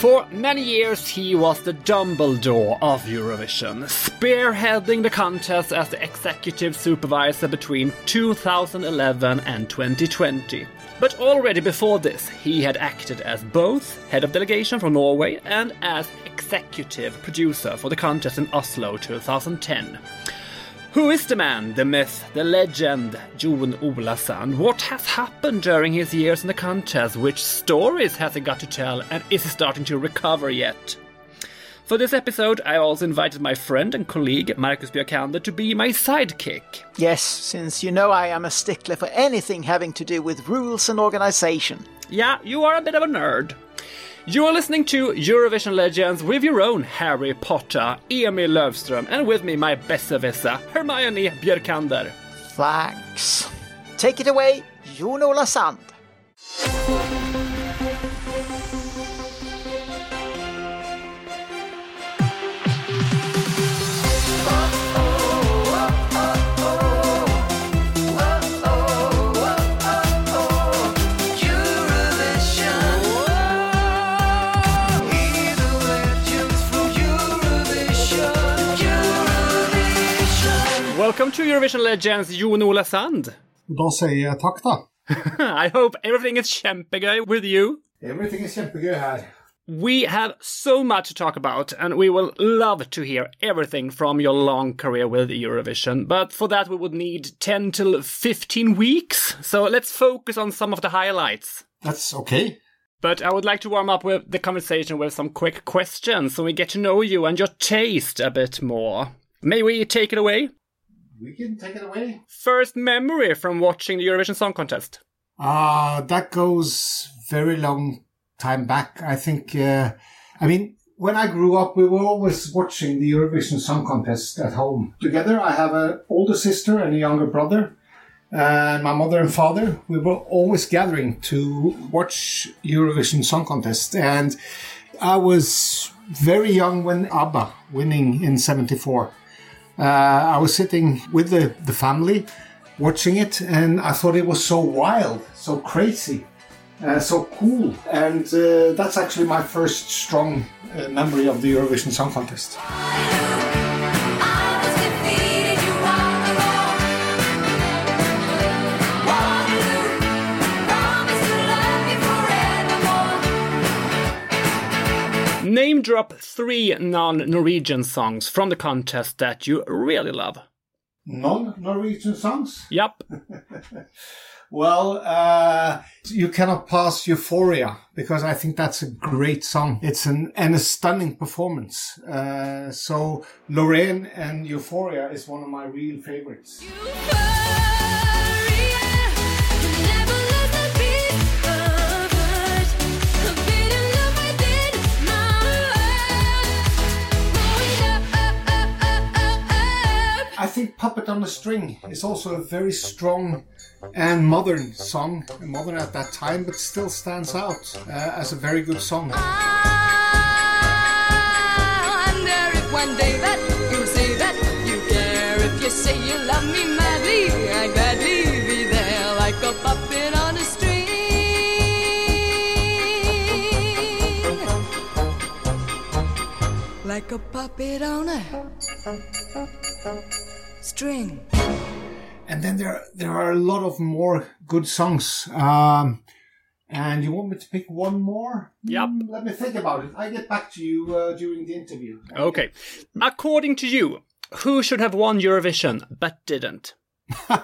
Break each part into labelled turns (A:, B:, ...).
A: For many years, he was the Dumbledore of Eurovision, spearheading the contest as the executive supervisor between 2011 and 2020. But already before this, he had acted as both head of delegation from Norway and as executive producer for the contest in Oslo 2010. Who is the man, the myth, the legend, Jon Ola Sand? What has happened during his years in the contest? Which stories has he got to tell? And is he starting to recover yet? For this episode, I also invited my friend and colleague Marcus Björkander to be my sidekick.
B: Yes, since you know I am a stickler for anything having to do with rules and organization.
A: Yeah, you are a bit of a nerd. You are listening to Eurovision Legends with your own Harry Potter, Emil Löfström, and with me, my besserwisser, Hermione Björkander.
B: Thanks. Take it away, Jon Ola Sand.
A: Welcome to Eurovision Legends, Jon Ola Sand.
C: Da sier jeg takk, da.
A: I hope everything is kjempegøy with you.
C: Everything er kjempegøy her.
A: We have so much to talk about, and we will love to hear everything from your long career with Eurovision. But for that, we would need 10 till 15 weeks. So let's focus on some of the highlights.
C: That's okay.
A: But I would like to warm up with the conversation with some quick questions so we get to know you and your taste a bit more. May we take it away?
C: We can take it away.
A: First memory from watching the Eurovision Song Contest.
C: Uh, that goes very long time back. I think, uh, I mean, when I grew up, we were always watching the Eurovision Song Contest at home together. I have an older sister and a younger brother. And my mother and father, we were always gathering to watch Eurovision Song Contest. And I was very young when ABBA winning in 74. Uh, I was sitting with the, the family watching it, and I thought it was so wild, so crazy, uh, so cool. And uh, that's actually my first strong uh, memory of the Eurovision Song Contest.
A: Name drop three non Norwegian songs from the contest that you really love.
C: Non Norwegian songs?
A: Yep.
C: Well, uh, you cannot pass Euphoria because I think that's a great song. It's an and a stunning performance. Uh, so Loreen and Euphoria is one of my real favorites. I think Puppet on a String is also a very strong and modern song, modern at that time, but still stands out uh, as a very good song.
D: String. Like a puppet on a string.
C: And then there there are a lot of more good songs. Um, and you want me to pick one more?
A: Yep.
C: Mm, let me think about it. I get back to you uh, during the interview.
A: Okay. According to you, who should have won Eurovision but didn't?
C: uh,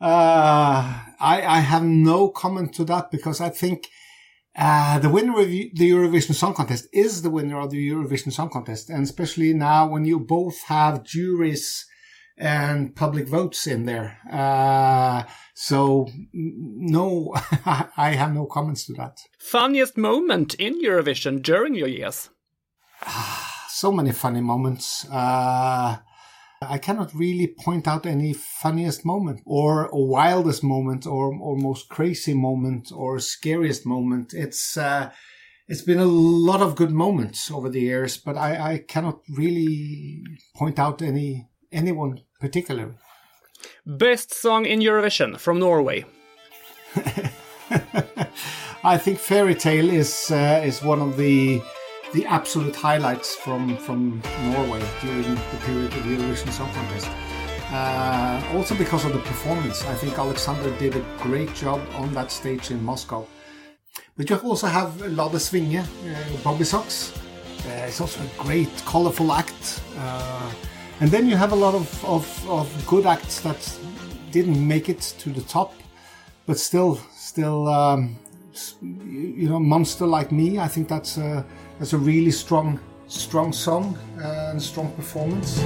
C: I, I have no comment to that because I think uh, the winner of the Eurovision Song Contest is the winner of the Eurovision Song Contest, and especially now when you both have juries and public votes in there. Uh, so no, I have no comments to that.
A: Funniest moment in Eurovision during your years?
C: So many funny moments. Uh, I cannot really point out any funniest moment or, wildest moment or, or most crazy moment or scariest moment. It's, uh, it's been a lot of good moments over the years, but I, I cannot really point out any, anyone particular.
A: Best song in Eurovision from Norway?
C: I think Fairy Tale is uh, is one of the the absolute highlights from from Norway during the period of the Eurovision Song Contest. Uh, also because of the performance, I think Alexander did a great job on that stage in Moscow. But you also have La det swinge, uh, Bobbysocks. Uh, it's also a great, colorful act. Uh, and then you have a lot of, of, of good acts that didn't make it to the top, but still, still, um, you know, monster like me. I think that's a that's a really strong, strong song uh, and strong performance.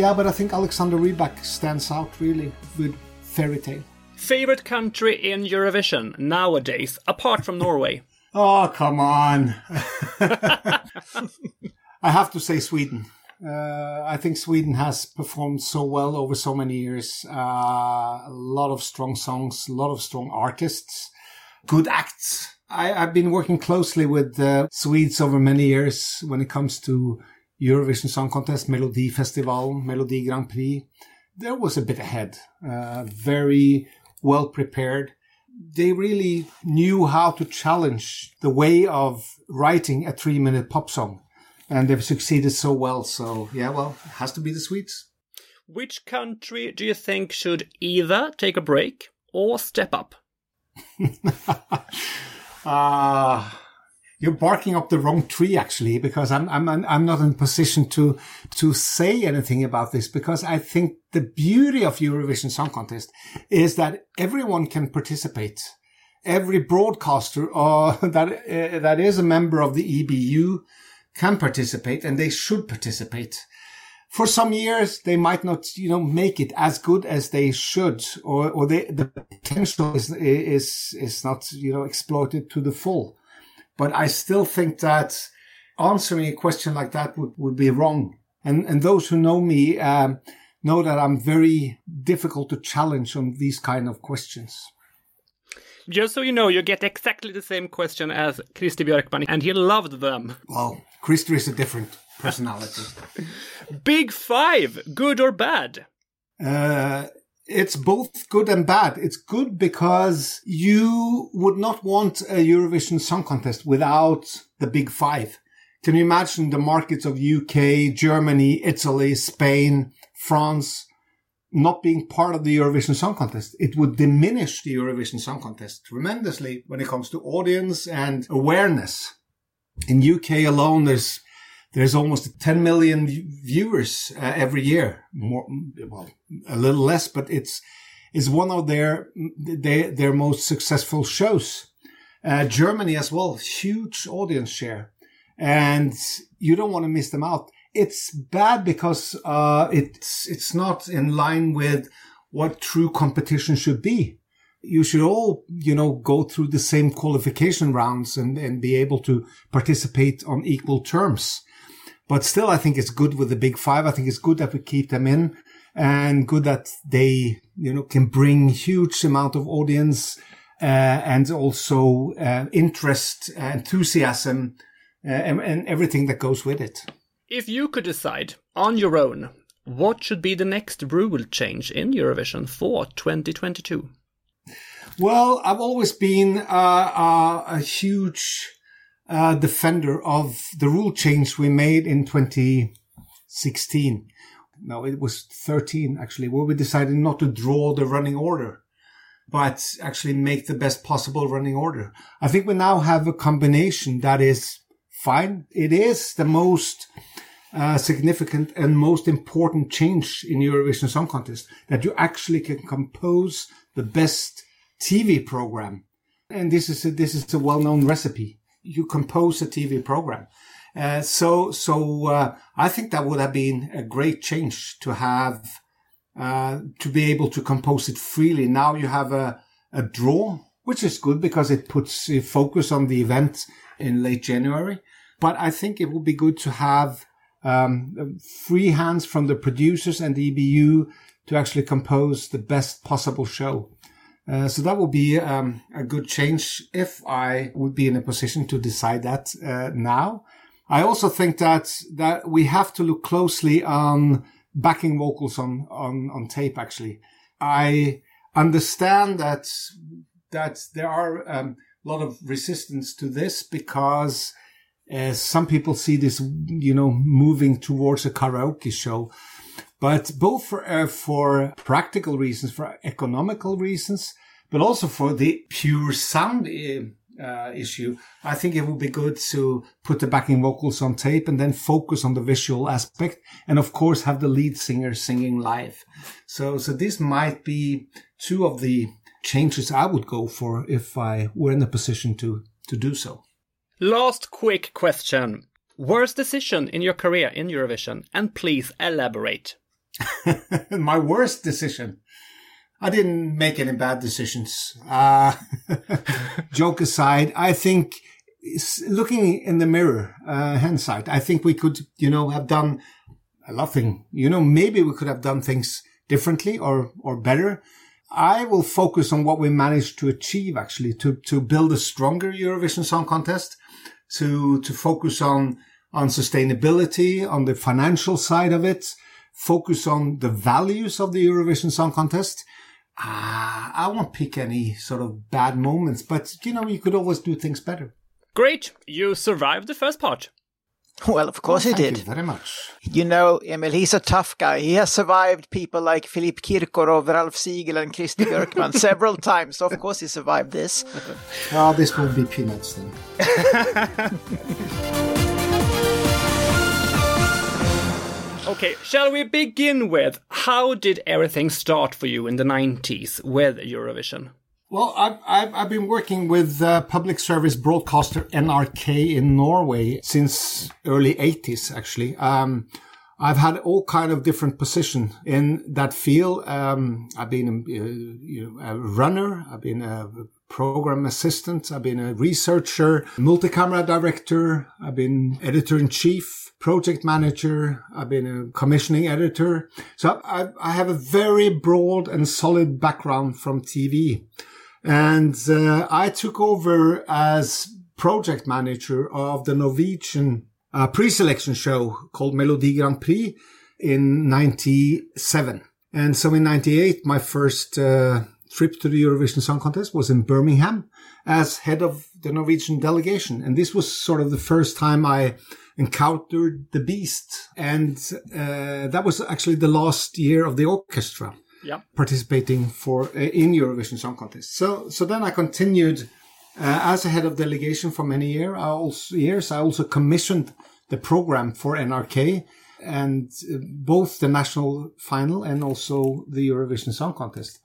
C: Yeah, but I think Alexander Rybak stands out really with Fairy Tale.
A: Favorite country in Eurovision nowadays, apart from Norway?
C: Oh come on! I have to say Sweden. Uh, I think Sweden has performed so well over so many years. Uh, a lot of strong songs, a lot of strong artists, good acts. I, I've been working closely with the Swedes over many years when it comes to Eurovision Song Contest, Melody Festival, Melodi Grand Prix. There was a bit ahead, uh, very well prepared. They really knew how to challenge the way of writing a three minute pop song. And they've succeeded so well. So, yeah, well, it has to be the Swedes.
A: Which country do you think should either take a break or step up?
C: Ah, you're barking up the wrong tree, actually, because I'm I'm I'm not in position to to say anything about this because I think the beauty of Eurovision Song Contest is that everyone can participate. Every broadcaster or that uh, that is a member of the EBU can participate, and they should participate. For some years, they might not, you know, make it as good as they should, or or they, the potential is is is not, you know, exploited to the full. But I still think that answering a question like that would, would be wrong. And, and those who know me, um, know that I'm very difficult to challenge on these kind of questions.
A: Just so you know, you get exactly the same question as Christer Björkman, and he loved them.
C: Well, Christer is a different personality.
A: Big Five, good or bad?
C: Uh, it's both good and bad. It's good because you would not want a Eurovision Song Contest without the big five. Can you imagine the markets of UK, Germany, Italy, Spain, France not being part of the Eurovision Song Contest? It would diminish the Eurovision Song Contest tremendously when it comes to audience and awareness. In UK alone, there's there's almost 10 million viewers uh, every year. More, well, a little less, but it's is one of their their, their most successful shows. Uh, Germany as well, huge audience share, and you don't want to miss them out. It's bad because uh, it's it's not in line with what true competition should be. You should all, you know, go through the same qualification rounds and, and be able to participate on equal terms. But still, I think it's good with the big five. I think it's good that we keep them in and good that they, you know, can bring huge amount of audience, uh, and also, uh, interest, enthusiasm, uh, and, and everything that goes with it.
A: If you could decide on your own, what should be the next rule change in Eurovision for 2022?
C: Well, I've always been uh, uh, a huge uh, defender of the rule change we made in 2016. No, it was 13 actually, where we decided not to draw the running order, but actually make the best possible running order. I think we now have a combination that is fine. It is the most uh, significant and most important change in Eurovision Song Contest that you actually can compose the best TV program. And this is a, this is a well-known recipe. You compose a TV program. Uh, so, so, uh, I think that would have been a great change to have, uh, to be able to compose it freely. Now you have a, a draw, which is good because it puts a focus on the event in late January. But I think it would be good to have um, free hands from the producers and the EBU to actually compose the best possible show. Uh, so that would be um, a good change if I would be in a position to decide that uh, now. I also think that that we have to look closely on backing vocals on on on tape. Actually, I understand that that there are um, a lot of resistance to this because uh, some people see this, you know, moving towards a karaoke show. But both for uh, for practical reasons, for economical reasons, but also for the pure sound uh, uh, issue, I think it would be good to put the backing vocals on tape and then focus on the visual aspect, and of course have the lead singer singing live. So, so this might be two of the changes I would go for if I were in a position to to do so.
A: Last quick question. Worst decision in your career in Eurovision, and please elaborate.
C: My worst decision. I didn't make any bad decisions. Uh, joke aside, I think looking in the mirror, uh, hindsight, I think we could, you know, have done a lot of things. You know, maybe we could have done things differently or, or better. I will focus on what we managed to achieve actually to, to build a stronger Eurovision Song Contest, to, to focus on, on sustainability, on the financial side of it, focus on the values of the Eurovision Song Contest. Ah, I won't pick any sort of bad moments, but you know, you could always do things better.
A: Great, you survived the first part.
B: Well, of course he
C: Thank
B: did.
C: you very much.
B: You know, Emil, he's a tough guy. He has survived people like Philipp Kirkorov, Ralf Siegel, and Christer Björkman several times. So, of course, he survived this.
C: well, this will be peanuts then.
A: Okay, shall we begin with how did everything start for you in the 90s with Eurovision?
C: Well, I've, I've, I've been working with uh, public service broadcaster NRK in Norway since early 80s, actually. Um, I've had all kind of different position in that field. Um, I've been a, you know, a runner. I've been a program assistant. I've been a researcher, multi-camera director. I've been editor in chief, project manager. I've been a commissioning editor. So I, I have a very broad and solid background from TV. And uh, I took over as project manager of the Norwegian uh, pre-selection show called Melodi Grand Prix in 97. And so in 98, my first uh, trip to the Eurovision Song Contest was in Birmingham as head of the Norwegian delegation. And this was sort of the first time I encountered the beast. And uh, that was actually the last year of the orchestra
A: Yeah.
C: participating for uh, in Eurovision Song Contest. So so then I continued uh, as a head of delegation for many year, I also, years. I also commissioned the program for NRK and uh, both the national final and also the Eurovision Song Contest.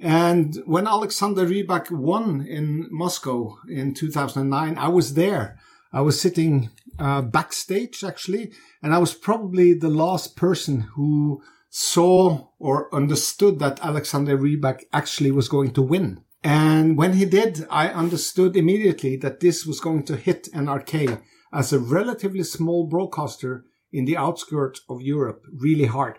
C: And when Alexander Rybak won in Moscow in 2009, I was there. I was sitting uh, backstage actually, and I was probably the last person who saw or understood that Alexander Rybak actually was going to win. And when he did, I understood immediately that this was going to hit NRK as a relatively small broadcaster in the outskirts of Europe really hard.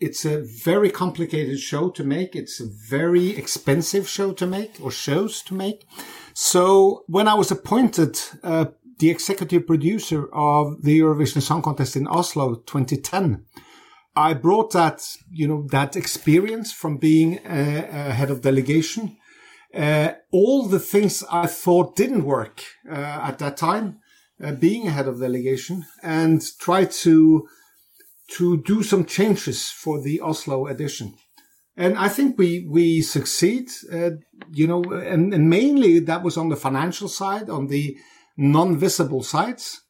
C: It's a very complicated show to make. It's a very expensive show to make or shows to make. So when I was appointed uh, the executive producer of the Eurovision Song Contest in Oslo 2010, I brought that, you know, that experience from being a, a head of delegation. Uh, all the things I thought didn't work uh, at that time, uh, being a head of delegation, and try to to do some changes for the Oslo edition. And I think we we succeed, uh, you know, and, and mainly that was on the financial side, on the non-visible sides.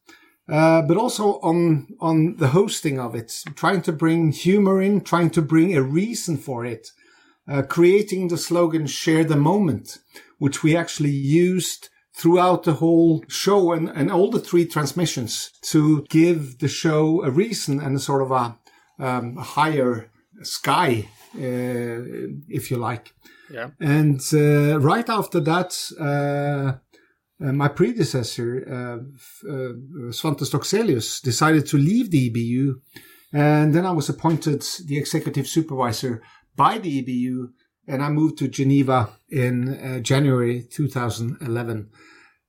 C: Uh, but also on on the hosting of it, trying to bring humor in, trying to bring a reason for it, uh, creating the slogan "Share the Moment," which we actually used throughout the whole show and, and all the three transmissions to give the show a reason and a sort of a, um, a higher sky, uh, if you like.
A: Yeah.
C: And uh, right after that, uh, uh, my predecessor, uh, uh, Svante Stockselius, decided to leave the EBU. And then I was appointed the executive supervisor by the EBU. And I moved to Geneva in uh, January 2011.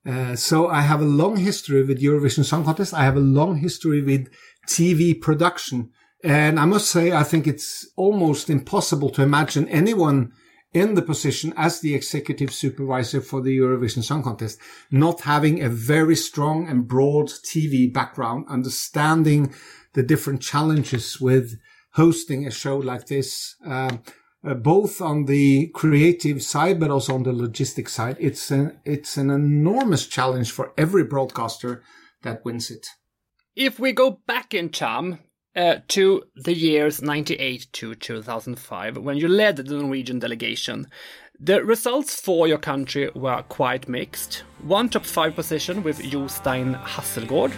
C: Uh, so I have a long history with Eurovision Song Contest. I have a long history with TV production. And I must say, I think it's almost impossible to imagine anyone in the position as the executive supervisor for the Eurovision Song Contest, not having a very strong and broad TV background, understanding the different challenges with hosting a show like this, um, uh, both on the creative side, but also on the logistic side. It's an, it's an enormous challenge for every broadcaster that wins it.
A: If we go back in time uh, to the years 98 to 2005, when you led the Norwegian delegation, the results for your country were quite mixed. One top five position with Jostein Hasselgaard,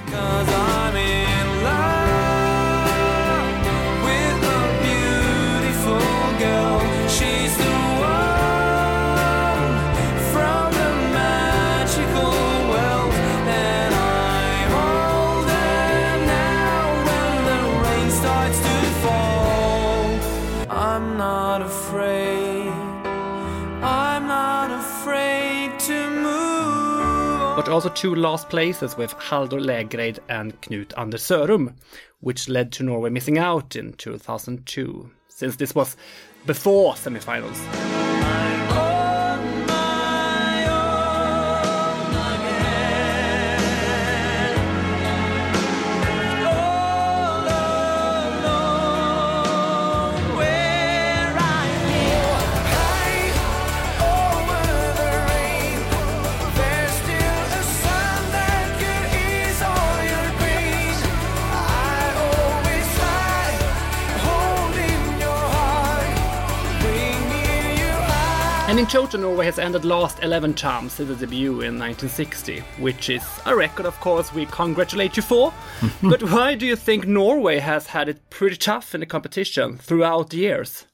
A: also two last places with Haldor Lægreid and Knut Anders Sørum, which led to Norway missing out in 2002, since this was before semifinals. In total, Norway has ended last 11 times since the debut in 1960, which is a record, of course, we congratulate you for. but why do you think Norway has had it pretty tough in the competition throughout the years?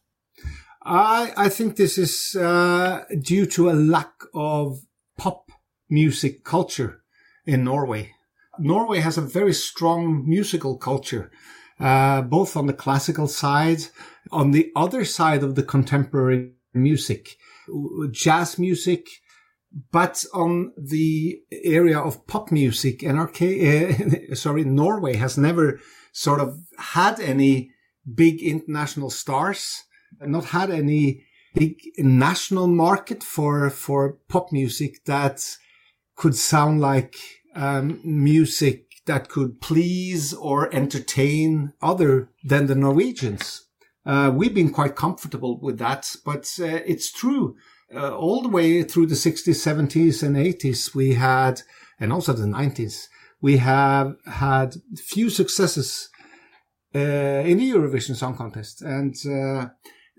C: I, I think this is uh, due to a lack of pop music culture in Norway. Norway has a very strong musical culture, uh, both on the classical side, on the other side of the contemporary music, w- jazz music, but on the area of pop music, NRK, uh, sorry, Norway has never sort of had any big international stars not had any big national market for for pop music that could sound like um, music that could please or entertain other than the Norwegians. Uh, we've been quite comfortable with that, but uh, it's true. Uh, all the way through the 60s, 70s, and 80s, we had, and also the 90s, we have had few successes uh, in the Eurovision Song Contest, and uh,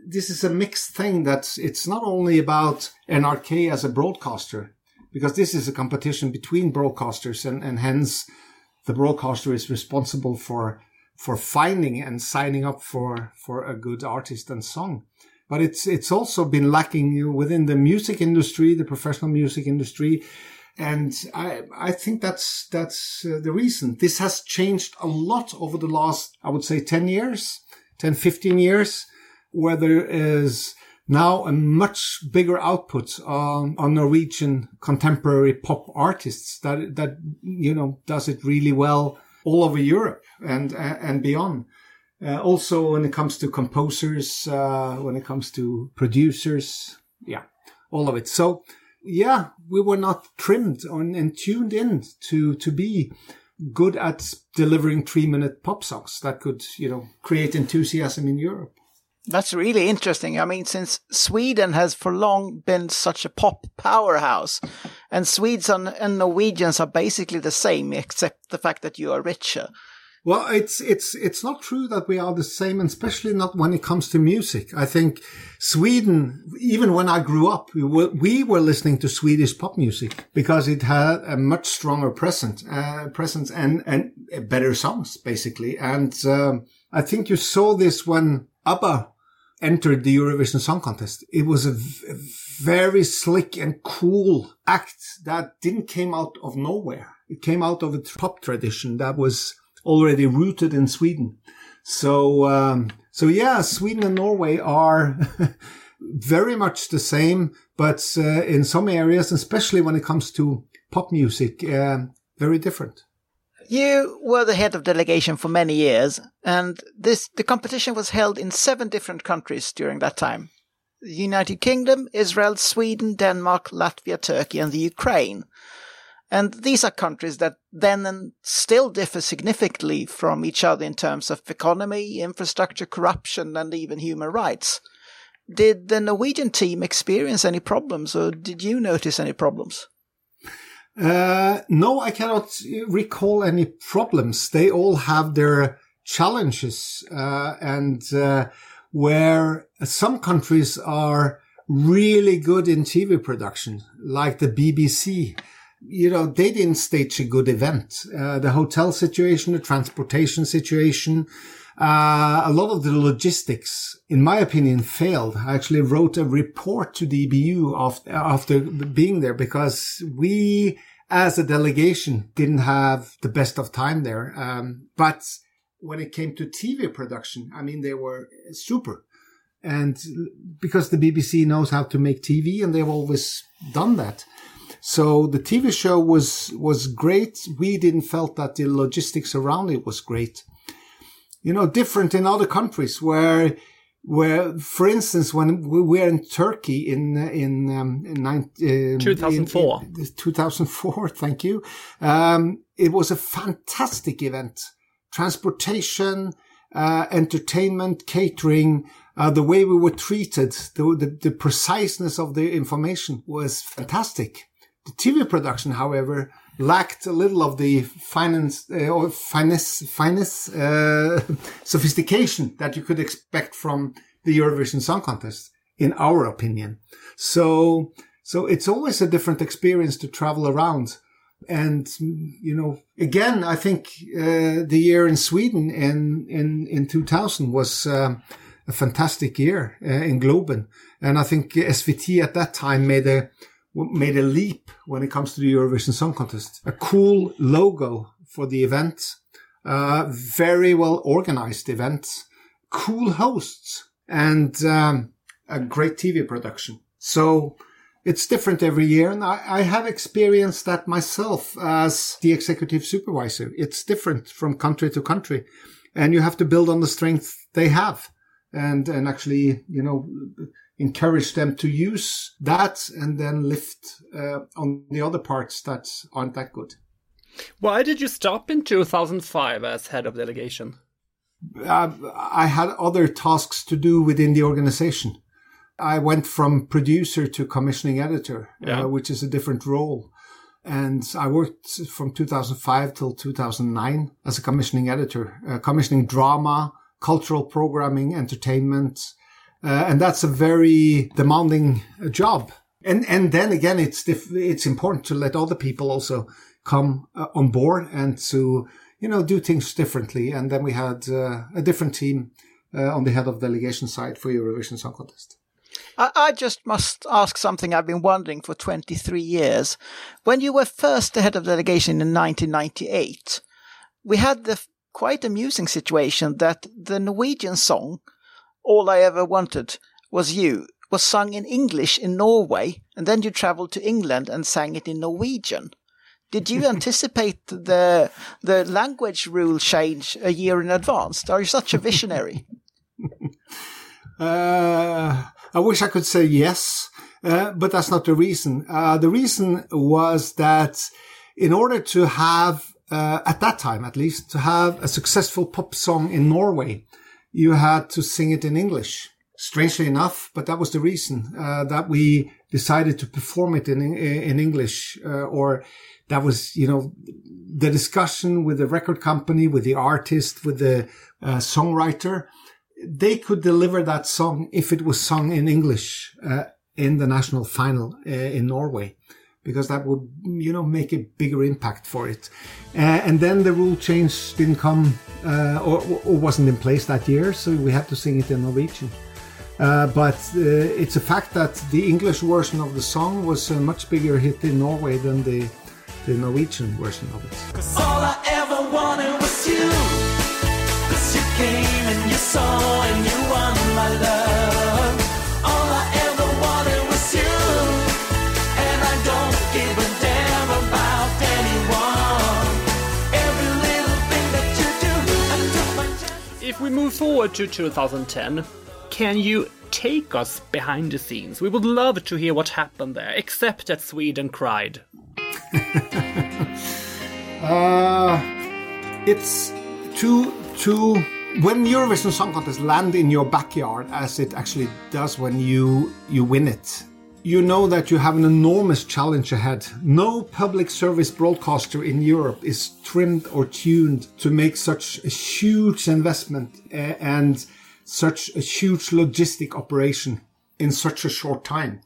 C: this is a mixed thing. That it's not only about NRK as a broadcaster, because this is a competition between broadcasters, and, and hence the broadcaster is responsible for for finding and signing up for for a good artist and song. But it's it's also been lacking within the music industry, the professional music industry, and I I think that's that's uh, the reason. This has changed a lot over the last I would say 10 years, 10 15 years where there is now a much bigger output on, on Norwegian contemporary pop artists that that you know does it really well all over Europe and and beyond. Uh, also, when it comes to composers, uh, when it comes to producers, yeah, all of it. So, yeah, we were not trimmed on, and tuned in to to be good at delivering three minute pop songs that could, you know, create enthusiasm in Europe.
B: That's really interesting. I mean, since Sweden has for long been such a pop powerhouse, and Swedes and, and Norwegians are basically the same, except the fact that you are richer.
C: Well, it's it's it's not true that we are the same, and especially not when it comes to music. I think Sweden, even when I grew up, we were we were listening to Swedish pop music because it had a much stronger presence, uh, presence and and better songs, basically. And um, I think you saw this when ABBA entered the Eurovision Song Contest. It was a v- a very slick and cool act that didn't came out of nowhere. It came out of a pop tradition that was already rooted in Sweden. So, um, so yeah, Sweden and Norway are very much the same, but uh, in some areas, especially when it comes to pop music, uh, very different.
B: You were the head of delegation for many years, and this the competition was held in seven different countries during that time. The United Kingdom, Israel, Sweden, Denmark, Latvia, Turkey, and the Ukraine. And these are countries that then and still differ significantly from each other in terms of economy, infrastructure, corruption, and even human rights. Did the Norwegian team experience any problems, or did you notice any problems?
C: Uh, no, I cannot recall any problems. They all have their challenges, uh, and uh, where some countries are really good in TV production, like the BBC. You know, they didn't stage a good event. Uh, the hotel situation, the transportation situation, uh, a lot of the logistics, in my opinion, failed. I actually wrote a report to the EBU after, after being there because we, as a delegation, didn't have the best of time there. Um, but when it came to TV production, I mean, they were super. And because the BBC knows how to make TV and they've always done that. So the TV show was, was great. We didn't felt that the logistics around it was great you know, different in other countries where, where, for instance, when we were in Turkey in, in, um, in, nine, um,
A: 2004.
C: in- in 2004, thank you. Um, it was a fantastic event. Transportation, uh, entertainment, catering, uh, the way we were treated, the, the, the preciseness of the information was fantastic. The TV production, however, lacked a little of the finance uh, or finesse, finesse uh, sophistication that you could expect from the Eurovision Song Contest, in our opinion. So, so it's always a different experience to travel around. And, you know, again, I think, uh, the year in Sweden in, in, in 2000 was, um, a fantastic year uh, in Globen. And I think SVT at that time made a, made a leap when it comes to the Eurovision Song Contest. A cool logo for the event, uh, very well organized event, cool hosts, and um, a great TV production. So it's different every year, and I, I have experienced that myself as the executive supervisor. It's different from country to country, and you have to build on the strength they have, and and actually, you know, encourage them to use that, and then lift uh, on the other parts that aren't that good.
A: Why did you stop in 2005 as head of delegation?
C: uh, I had other tasks to do within the organization. I went from producer to commissioning editor,
A: Yeah.
C: uh, which is a different role. And I worked from 2005 till 2009 as a commissioning editor, uh, commissioning drama, cultural programming, entertainment. Uh, and that's a very demanding uh, job. And, and then again, it's, diff- it's important to let other people also come uh, on board and to, you know, do things differently. And then we had uh, a different team uh, on the head of delegation side for Eurovision Song Contest.
B: I, I just must ask something I've been wondering for 23 years. When you were first the head of delegation in 1998, we had the quite amusing situation that the Norwegian song, All I Ever Wanted Was You, was sung in English in Norway, and then you traveled to England and sang it in Norwegian. Did you anticipate the the language rule change a year in advance? Are you such a visionary?
C: Uh, I wish I could say yes, uh, but that's not the reason. Uh, the reason was that in order to have, uh, at that time at least, to have a successful pop song in Norway, you had to sing it in English. Strangely enough, but that was the reason uh, that we decided to perform it in in English, uh, or that was you know the discussion with the record company, with the artist, with the uh, songwriter they could deliver that song if it was sung in English uh, in the national final uh, in Norway, because that would, you know, make a bigger impact for it. Uh, and then the rule change didn't come uh, or, or wasn't in place that year, so we had to sing it in Norwegian. Uh, but uh, it's a fact that the English version of the song was a much bigger hit in Norway than the, the Norwegian version of it.
A: We move forward to 2010, can you take us behind the scenes? We would love to hear what happened there, except that Sweden cried.
C: Uh, it's to to when Eurovision Song Contest land in your backyard, as it actually does when you you win it. You know that you have an enormous challenge ahead. No public service broadcaster in Europe is trimmed or tuned to make such a huge investment and such a huge logistic operation in such a short time.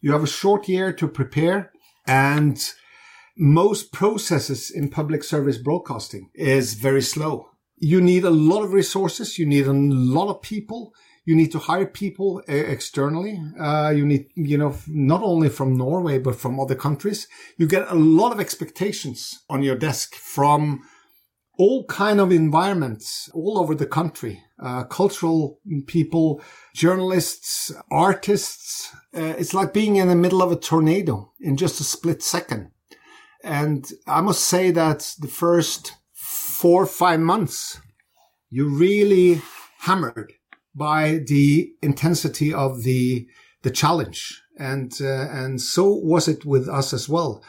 C: You have a short year to prepare and most processes in public service broadcasting is very slow. You need a lot of resources. You need a lot of people. You need to hire people uh, externally. Uh, you need, you know, not only from Norway, but from other countries. You get a lot of expectations on your desk from all kind of environments all over the country. Uh, cultural people, journalists, artists. Uh, it's like being in the middle of a tornado in just a split second. And I must say that the first four or five months, you really hammered by the intensity of the the challenge, and uh, and so was it with us as well.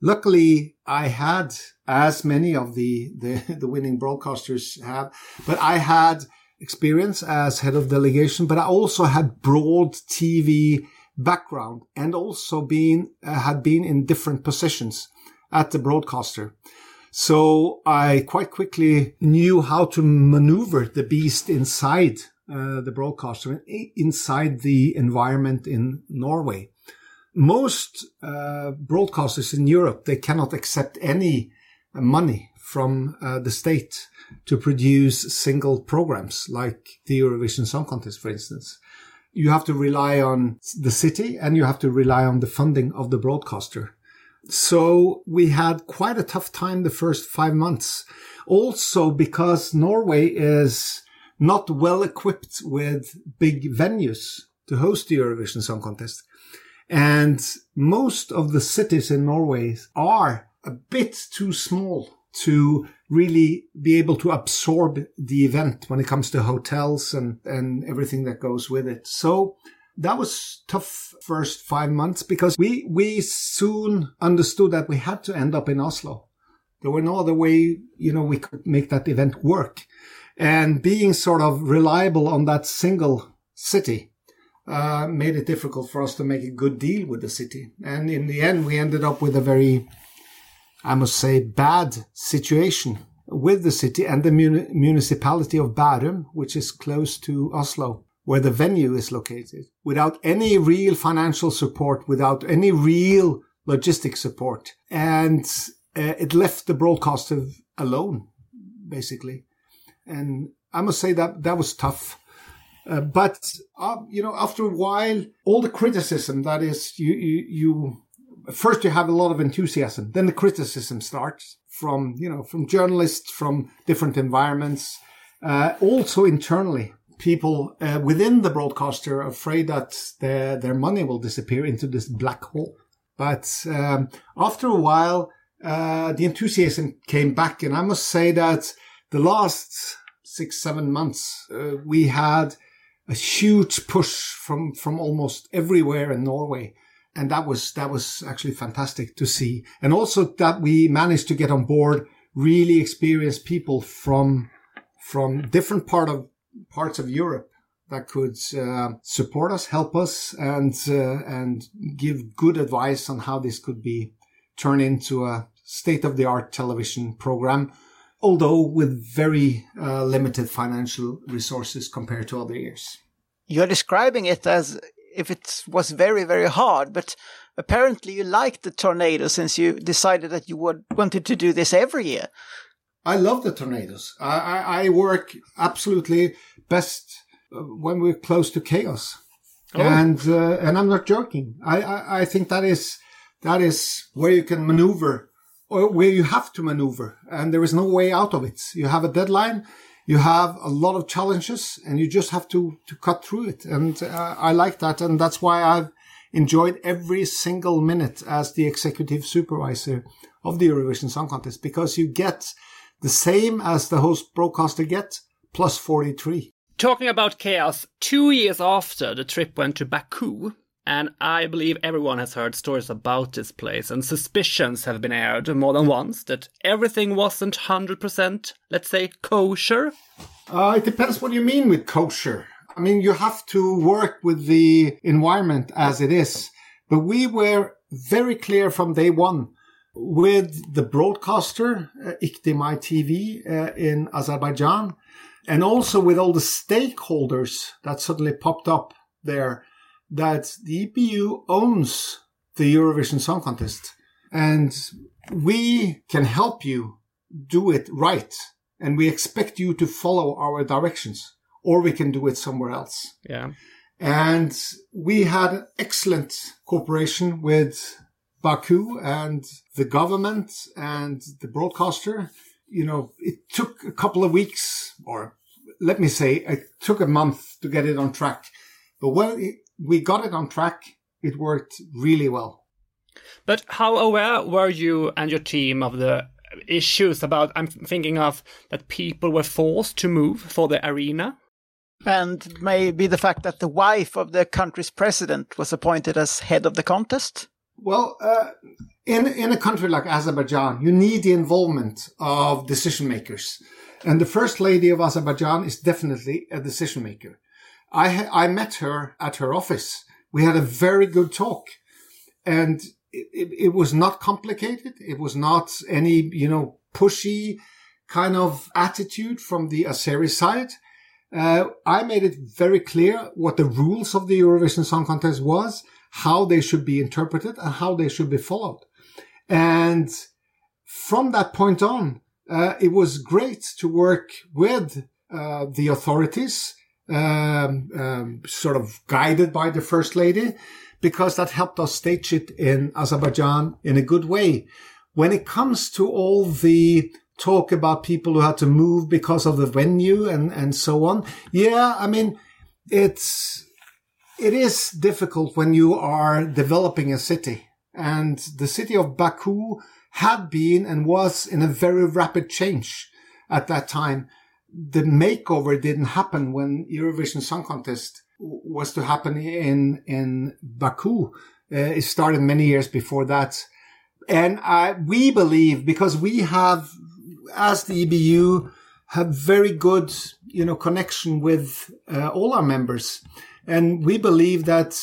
C: Luckily, I had as many of the the, the winning broadcasters have, but I had experience as head of delegation, but I also had broad TV background and also been uh, had been in different positions at the broadcaster. So I quite quickly knew how to maneuver the beast inside uh, the broadcaster, inside the environment in Norway. Most uh, broadcasters in Europe, they cannot accept any money from uh, the state to produce single programs like the Eurovision Song Contest, for instance. You have to rely on the city and you have to rely on the funding of the broadcaster. So we had quite a tough time the first five months. Also because Norway is not well equipped with big venues to host the Eurovision Song Contest. And most of the cities in Norway are a bit too small to really be able to absorb the event when it comes to hotels and, and everything that goes with it. So that was tough first five months because we, we soon understood that we had to end up in Oslo. There were no other way, you know, we could make that event work. And being sort of reliable on that single city, uh, made it difficult for us to make a good deal with the city. And in the end, we ended up with a very, I must say, bad situation with the city and the muni- municipality of Bærum, which is close to Oslo where the venue is located, without any real financial support, without any real logistic support. And uh, it left the broadcaster alone, basically. And I must say that that was tough. Uh, but, uh, you know, after a while, all the criticism that is, you, you, you, first you have a lot of enthusiasm, then the criticism starts from, you know, from journalists, from different environments, uh, also internally people uh, within the broadcaster are afraid that their their money will disappear into this black hole. But um, after a while, uh, the enthusiasm came back, and I must say that the last six seven months uh, we had a huge push from from almost everywhere in Norway. And that was that was actually fantastic to see, and also that we managed to get on board really experienced people from from different part of parts of Europe that could uh, support us, help us, and uh, and give good advice on how this could be turned into a state-of-the-art television program, although with very uh, limited financial resources compared to other years.
B: You're describing it as if it was very, very hard, but apparently you liked the tornado since you decided that you would wanted to do this every year.
C: I love the tornadoes. I, I, I work absolutely best uh, when we're close to chaos. And uh, and I'm not joking. I, I I think that is that is where you can maneuver where you have to maneuver, and there is no way out of it. You have a deadline. You have a lot of challenges, and you just have to to cut through it. And uh, I like that, and that's why I've enjoyed every single minute as the executive supervisor of the Eurovision Song Contest because you get the same as the host broadcaster get plus 43.
A: Talking about chaos, two years after the trip went to Baku, and I believe everyone has heard stories about this place, and suspicions have been aired more than once that everything wasn't 100%, let's say, kosher.
C: Uh, it depends what you mean with kosher. I mean, you have to work with the environment as it is. But we were very clear from day one with the broadcaster, uh, TV uh, in Azerbaijan, and also with all the stakeholders that suddenly popped up there, that the EBU owns the Eurovision Song Contest. And we can help you do it right. And we expect you to follow our directions, or we can do it somewhere else.
A: Yeah.
C: And we had an excellent cooperation with Baku and the government and the broadcaster. You know, it took a couple of weeks, or let me say, it took a month to get it on track. But when it, we got it on track, it worked really well.
A: But how aware were you and your team of the issues about, I'm thinking of that people were forced to move for the arena?
B: And maybe the fact that the wife of the country's president was appointed as head of the contest?
C: Well, uh, in in a country like Azerbaijan, you need the involvement of decision makers, and the first lady of Azerbaijan is definitely a decision maker. I I met her at her office. We had a very good talk, and it, it, it was not complicated. It was not any you know pushy kind of attitude from the Azeri side. Uh, I made it very clear what the rules of the Eurovision Song Contest was, how they should be interpreted, and how they should be followed. And from that point on, uh, it was great to work with uh, the authorities, um, um, sort of guided by the First Lady, because that helped us stage it in Azerbaijan in a good way. When it comes to all the talk about people who had to move because of the venue and, and so on. Yeah, I mean, it's, it is difficult when you are developing a city and the city of Baku had been and was in a very rapid change at that time. The makeover didn't happen when Eurovision Song Contest was to happen in, in Baku. Uh, it started many years before that. And I, we believe because we have as the EBU have very good, you know, connection with uh, all our members. And we believe that,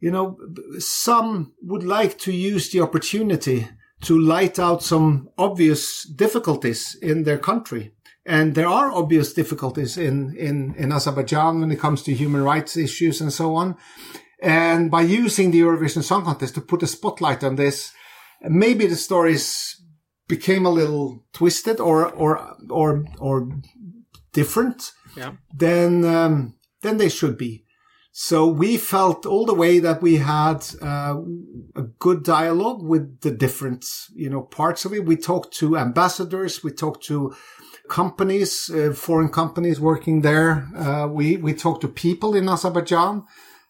C: you know, some would like to use the opportunity to light out some obvious difficulties in their country. And there are obvious difficulties in, in, in Azerbaijan when it comes to human rights issues and so on. And by using the Eurovision Song Contest to put a spotlight on this, maybe the stories became a little twisted or or or or different
A: Yeah.
C: than um, than they should be. So we felt all the way that we had uh, a good dialogue with the different you know parts of it. We talked to ambassadors, we talked to companies, uh, foreign companies working there. Uh, we we talked to people in Azerbaijan.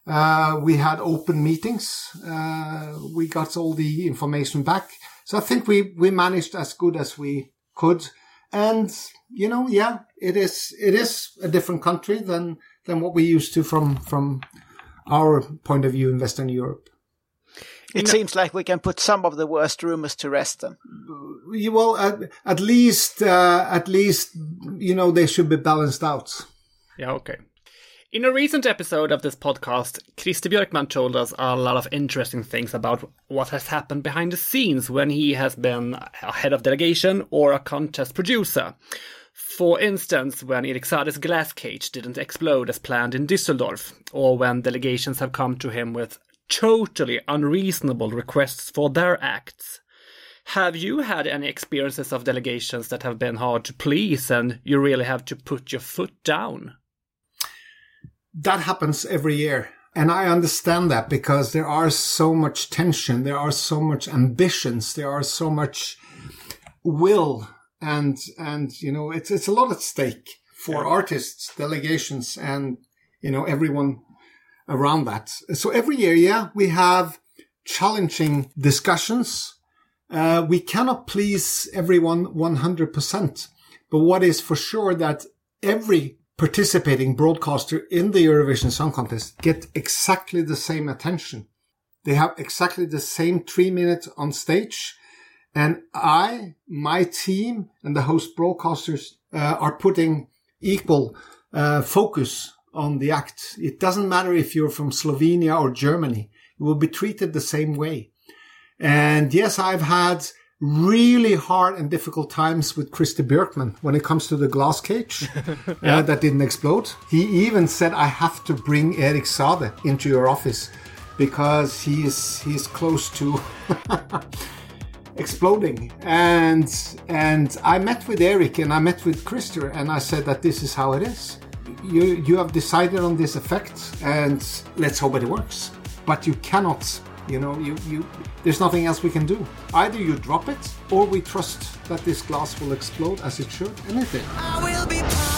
C: Uh, we had open meetings. Uh, we got all the information back. So I think we, we managed as good as we could. And, you know, yeah, it is, it is a different country than, than what we used to from, from our point of view in Western Europe.
B: It seems like we can put some of the worst rumors to rest then.
C: Well, at, at least, uh, at least, you know, they should be balanced out.
A: Yeah, okay. In a recent episode of this podcast, Christer Björkman told us a lot of interesting things about what has happened behind the scenes when he has been a head of delegation or a contest producer. For instance, when Eric Saade's glass cage didn't explode as planned in Düsseldorf, or when delegations have come to him with totally unreasonable requests for their acts. Have you had any experiences of delegations that have been hard to please and you really have to put your foot down?
C: that happens every year. And I understand that because there are so much tension, there are so much ambitions, there are so much will and and you know it's it's a lot at stake for artists, delegations and you know everyone around that. So every year, yeah, we have challenging discussions. Uh, we cannot please everyone 100%. But what is for sure that every participating broadcaster in the Eurovision Song Contest get exactly the same attention. They have exactly the same three minutes on stage. And I, my team and the host broadcasters uh, are putting equal uh, focus on the act. It doesn't matter if you're from Slovenia or Germany. You will be treated the same way. And yes, I've had really hard and difficult times with Christer Björkman when it comes to the glass cage uh, that didn't explode. He even said, I have to bring Eric Saade into your office because he is, he's close to exploding. And, and I met with Eric and I met with Christy and I said that this is how it is. You, you have decided on this effect and let's hope it works. But you cannot you know, you, you, there's nothing else we can do. Either you drop it, or we trust that this glass will explode as it should, and it did.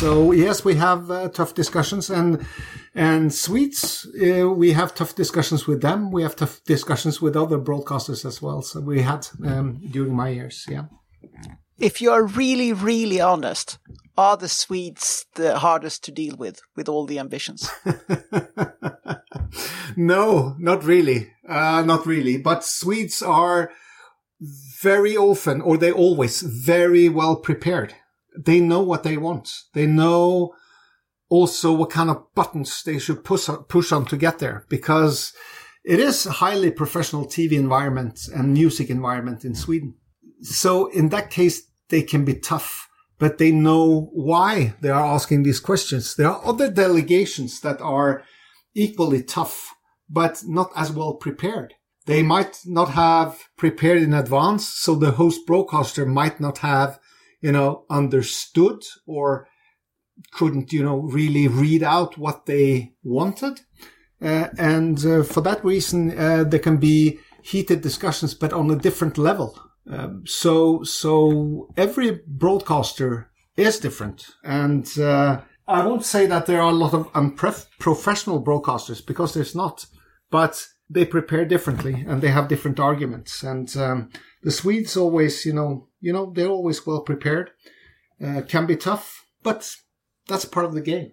C: So yes, we have uh, tough discussions, and and Swedes, uh, we have tough discussions with them. We have tough discussions with other broadcasters as well. So we had um, during my years, yeah.
B: If you are really, really honest, are the Swedes the hardest to deal with, with all the ambitions?
C: no, not really. Uh, not really. But Swedes are very often, or they always, very well prepared. They know what they want. They know also what kind of buttons they should push on, push on to get there because it is a highly professional TV environment and music environment in Sweden. So in that case, they can be tough, but they know why they are asking these questions. There are other delegations that are equally tough, but not as well prepared. They might not have prepared in advance. So the host broadcaster might not have, you know, understood or couldn't, you know, really read out what they wanted. Uh, and uh, for that reason, uh, there can be heated discussions, but on a different level. Um, so, so every broadcaster is different. And, uh, I won't say that there are a lot of unprofessional broadcasters because there's not, but they prepare differently and they have different arguments. And, um, the Swedes always, you know, you know, they're always well prepared, uh, can be tough, but that's part of the game.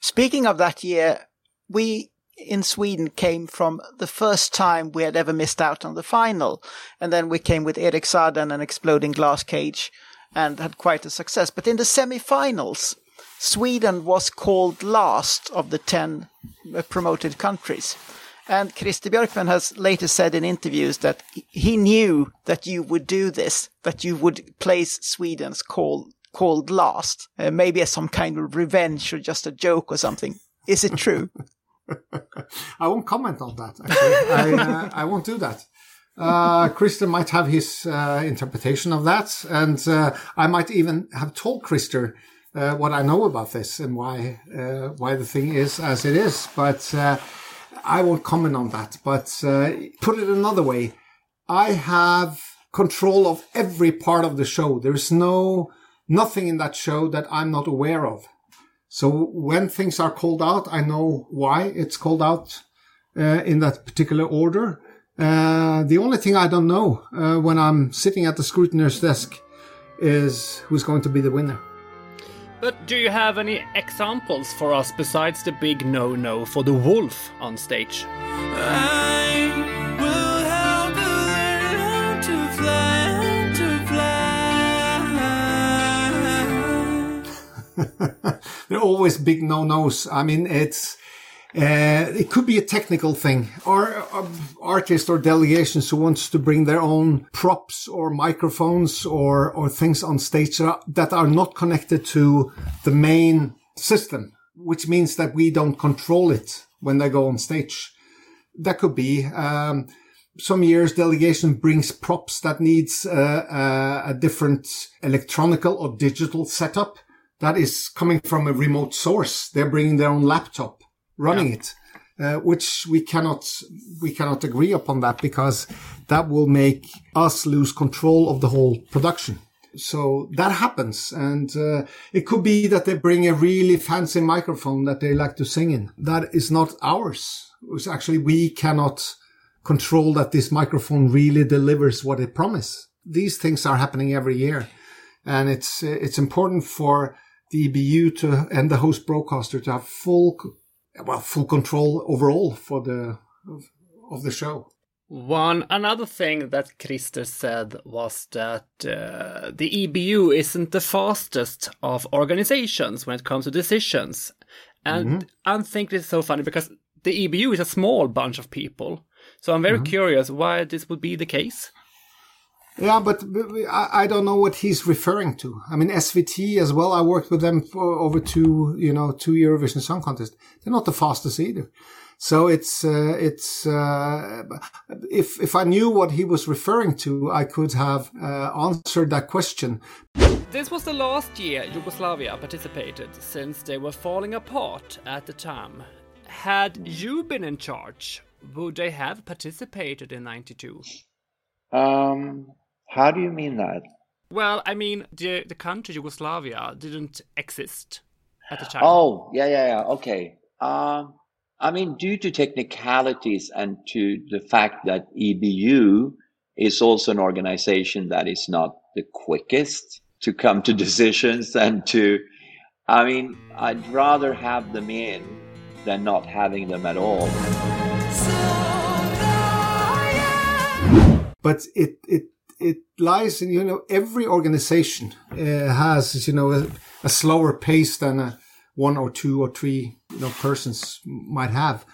B: Speaking of that year, we in Sweden came from the first time we had ever missed out on the final. And then we came with Eric Saade and an exploding glass cage and had quite a success. But in the semi-finals, Sweden was called last of the 10 uh, promoted countries. And Christer Björkman has later said in interviews that he knew that you would do this, that you would place Sweden's call called last, uh, maybe as some kind of revenge or just a joke or something. Is it true?
C: I won't comment on that. Actually. I, uh, I won't do that. Uh, might have his uh, interpretation of that, and uh, I might even have told Christer uh, what I know about this and why uh, why the thing is as it is. But uh, I won't comment on that. But uh, put it another way, I have control of every part of the show. There's no nothing in that show that I'm not aware of. So when things are called out, I know why it's called out uh, in that particular order. Uh, the only thing I don't know uh, when I'm sitting at the scrutineer's desk is who's going to be the winner.
A: But do you have any examples for us besides the big no no for the wolf on stage?
D: I will help you learn how to fly, to fly.
C: There are always big no-nos. I mean, it's uh, it could be a technical thing. Are, are artists or delegations who wants to bring their own props or microphones or, or things on stage that are, not connected to the main system, which means that we don't control it when they go on stage. That could be, um, some years delegation brings props that needs uh, uh, a different electronical or digital setup that is coming from a remote source. They're bringing their own laptop, running it, uh, which we cannot we cannot agree upon that because that will make us lose control of the whole production. So that happens, and uh, it could be that they bring a really fancy microphone that they like to sing in. That is not ours. It's actually we cannot control that this microphone really delivers what it promised. These things are happening every year, and it's it's important for the EBU to and the host broadcaster to have full well full control overall for the of, of the show.
A: One another thing that Christer said was that uh, the EBU isn't the fastest of organizations when it comes to decisions, and I think this is so funny because the EBU is a small bunch of people. So I'm very curious why this would be the case.
C: Yeah, but but I, I don't know what he's referring to. I mean, SVT as well. I worked with them for over two, you know, two Eurovision Song Contest. They're not the fastest either. So it's uh, it's uh, if if I knew what he was referring to, I could have uh, answered that question.
A: This was the last year Yugoslavia participated since they were falling apart at the time. Had you been in charge, would they have participated in 92?
E: Um, how do you mean that?
A: Well, I mean, the, the country Yugoslavia didn't exist at the time.
E: Oh, yeah, yeah, yeah. Okay. Um, I mean, due to technicalities and to the fact that EBU is also an organization that is not the quickest to come to decisions and to, I mean, I'd rather have them in than not having them at all.
C: but it it it lies in you know every organization uh, has you know a, a slower pace than a one or two or three you know persons might have.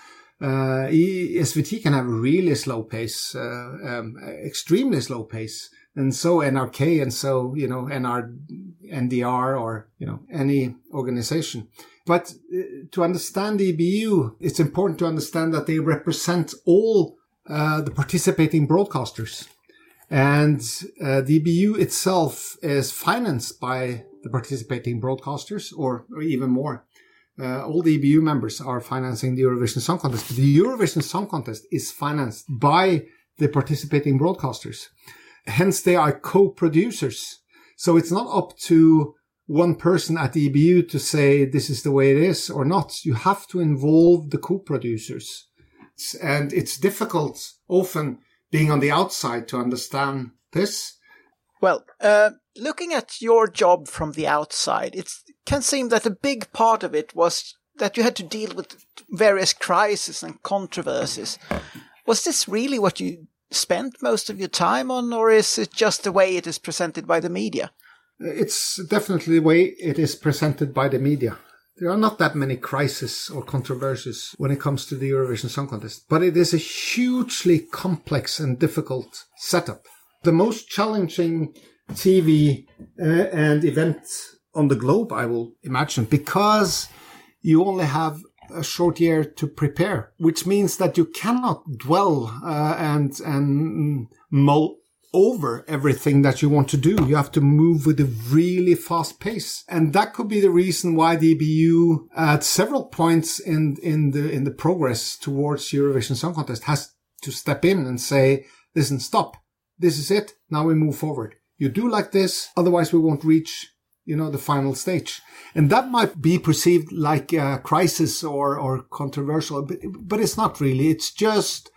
C: Uh, SVT can have a really slow pace, uh, um, extremely slow pace, and so NRK and so you know NR, NDR or you know any organization. But uh, to understand the EBU, it's important to understand that they represent all uh, the participating broadcasters. And uh, the EBU itself is financed by the participating broadcasters, or, or even more. Uh, all the EBU members are financing the Eurovision Song Contest. The Eurovision Song Contest is financed by the participating broadcasters. Hence, they are co-producers. So it's not up to one person at the EBU to say this is the way it is or not. You have to involve the co-producers and it's difficult often being on the outside to understand this.
B: Well, uh, looking at your job from the outside, it can seem that a big part of it was that you had to deal with various crises and controversies. Was this really what you spent most of your time on, or is it just the way it is presented by the media?
C: It's definitely the way it is presented by the media. There are not that many crises or controversies when it comes to the Eurovision Song Contest, but it is a hugely complex and difficult setup. The most challenging TV uh, and event on the globe, I will imagine, because you only have a short year to prepare, which means that you cannot dwell uh, and and mull over everything that you want to do. You have to move with a really fast pace, and that could be the reason why the EBU, at several points in in the in the progress towards Eurovision Song Contest, has to step in and say, "Listen, stop. This is it. Now we move forward. You do like this, otherwise we won't reach." You know, the final stage. And that might be perceived like a crisis or, or controversial, but, but it's not really. It's just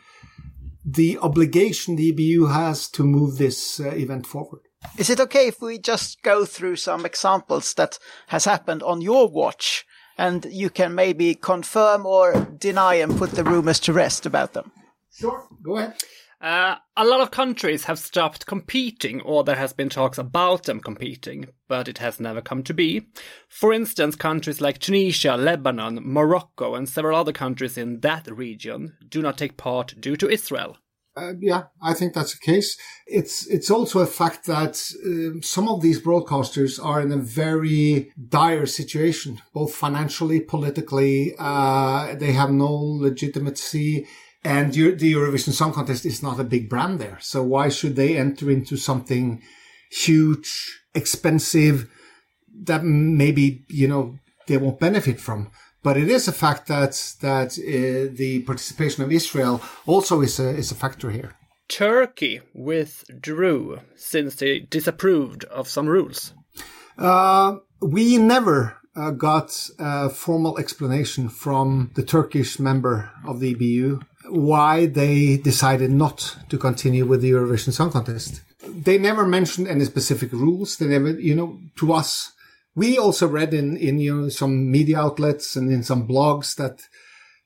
C: the obligation the EBU has to move this uh, event forward.
B: Is it okay if we just go through some examples that has happened on your watch, and you can maybe confirm or deny and put the rumors to rest about them?
C: Sure. Go ahead.
A: Uh, a lot of countries have stopped competing, or there has been talks about them competing, but it has never come to be. For instance, countries like Tunisia, Lebanon, Morocco, and several other countries in that region do not take part due to Israel.
C: Uh, yeah, I think that's the case. It's it's also a fact that um, some of these broadcasters are in a very dire situation, both financially, politically. Uh, they have no legitimacy, and the Eurovision Song Contest is not a big brand there. So why should they enter into something huge, expensive that maybe you know they won't benefit from? But it is a fact that that uh, the participation of Israel also is a is a factor here.
A: Turkey withdrew since they disapproved of some rules.
C: Uh, we never uh, got a formal explanation from the Turkish member of the EBU why they decided not to continue with the Eurovision Song Contest. They never mentioned any specific rules. They never, you know, to us, we also read in, in, you know, some media outlets and in some blogs that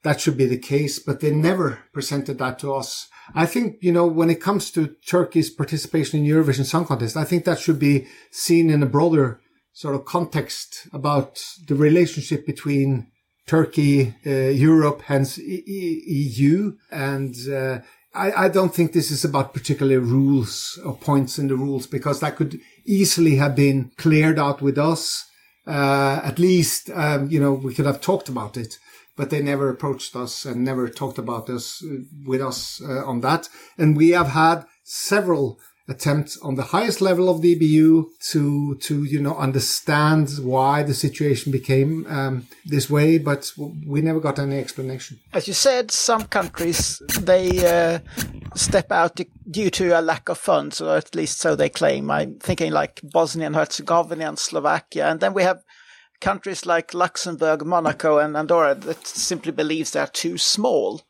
C: that should be the case, but they never presented that to us. I think, you know, when it comes to Turkey's participation in Eurovision Song Contest, I think that should be seen in a broader sort of context about the relationship between Turkey, uh, Europe, hence EU. And, uh, I, I don't think this is about particular rules or points in the rules because that could easily have been cleared out with us. Uh, at least, um, you know, we could have talked about it, but they never approached us and never talked about us uh, with us uh, on that. And we have had several attempts on the highest level of the EBU to, to, you know, understand why the situation became, um, this way, but we never got any explanation.
B: As you said, some countries they uh, step out due to a lack of funds, or at least so they claim. I'm thinking like Bosnia and Herzegovina and Slovakia, and then we have countries like Luxembourg, Monaco, and Andorra that simply believes they're too small.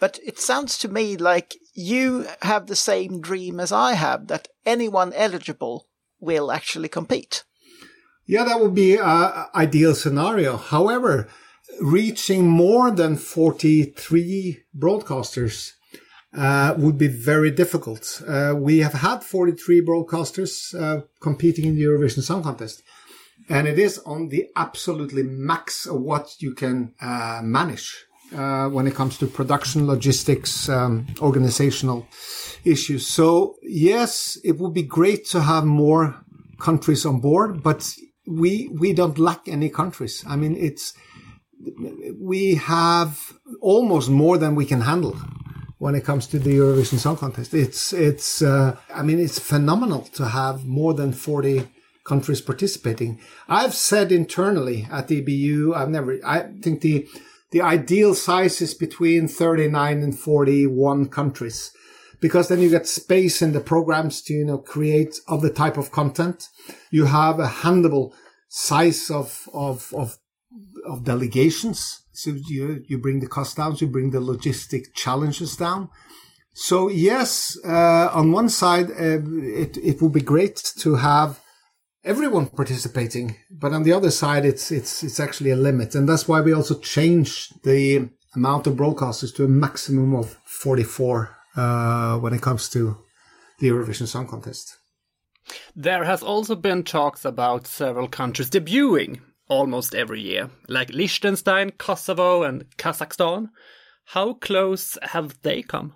B: But it sounds to me like you have the same dream as I have that anyone eligible will actually compete.
C: Yeah, that would be an ideal scenario. However, reaching more than 43 broadcasters uh, would be very difficult. Uh, we have had 43 broadcasters uh, competing in the Eurovision Song Contest, and it is on the absolutely max of what you can uh, manage uh, when it comes to production, logistics, um, organizational issues. So yes, it would be great to have more countries on board, but we we don't lack any countries. I mean, it's we have almost more than we can handle when it comes to the Eurovision Song Contest. It's it's uh, I mean it's phenomenal to have more than 40 countries participating. I've said internally at the EBU, I've never I think the the ideal size is between 39 and 41 countries because then you get space in the programs to you know create other type of content. You have a handleable size of of of of delegations. So you you bring the cost down, you bring the logistic challenges down. So yes, uh, on one side, uh, it it would be great to have everyone participating, but on the other side, it's it's it's actually a limit, and that's why we also changed the amount of broadcasters to a maximum of forty four uh, when it comes to the Eurovision Song Contest.
A: There has also been talks about several countries debuting almost every year, like Liechtenstein, Kosovo, and Kazakhstan. How close have they come?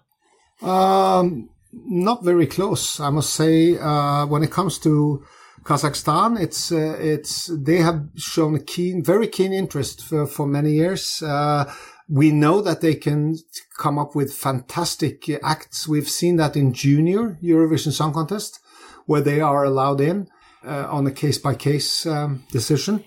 C: Um, not very close, I must say. Uh, when it comes to Kazakhstan, it's uh, it's they have shown a keen, very keen interest for, for many years. Uh, we know that they can come up with fantastic acts. We've seen that in junior Eurovision Song Contest, where they are allowed in uh, on a case by case decision.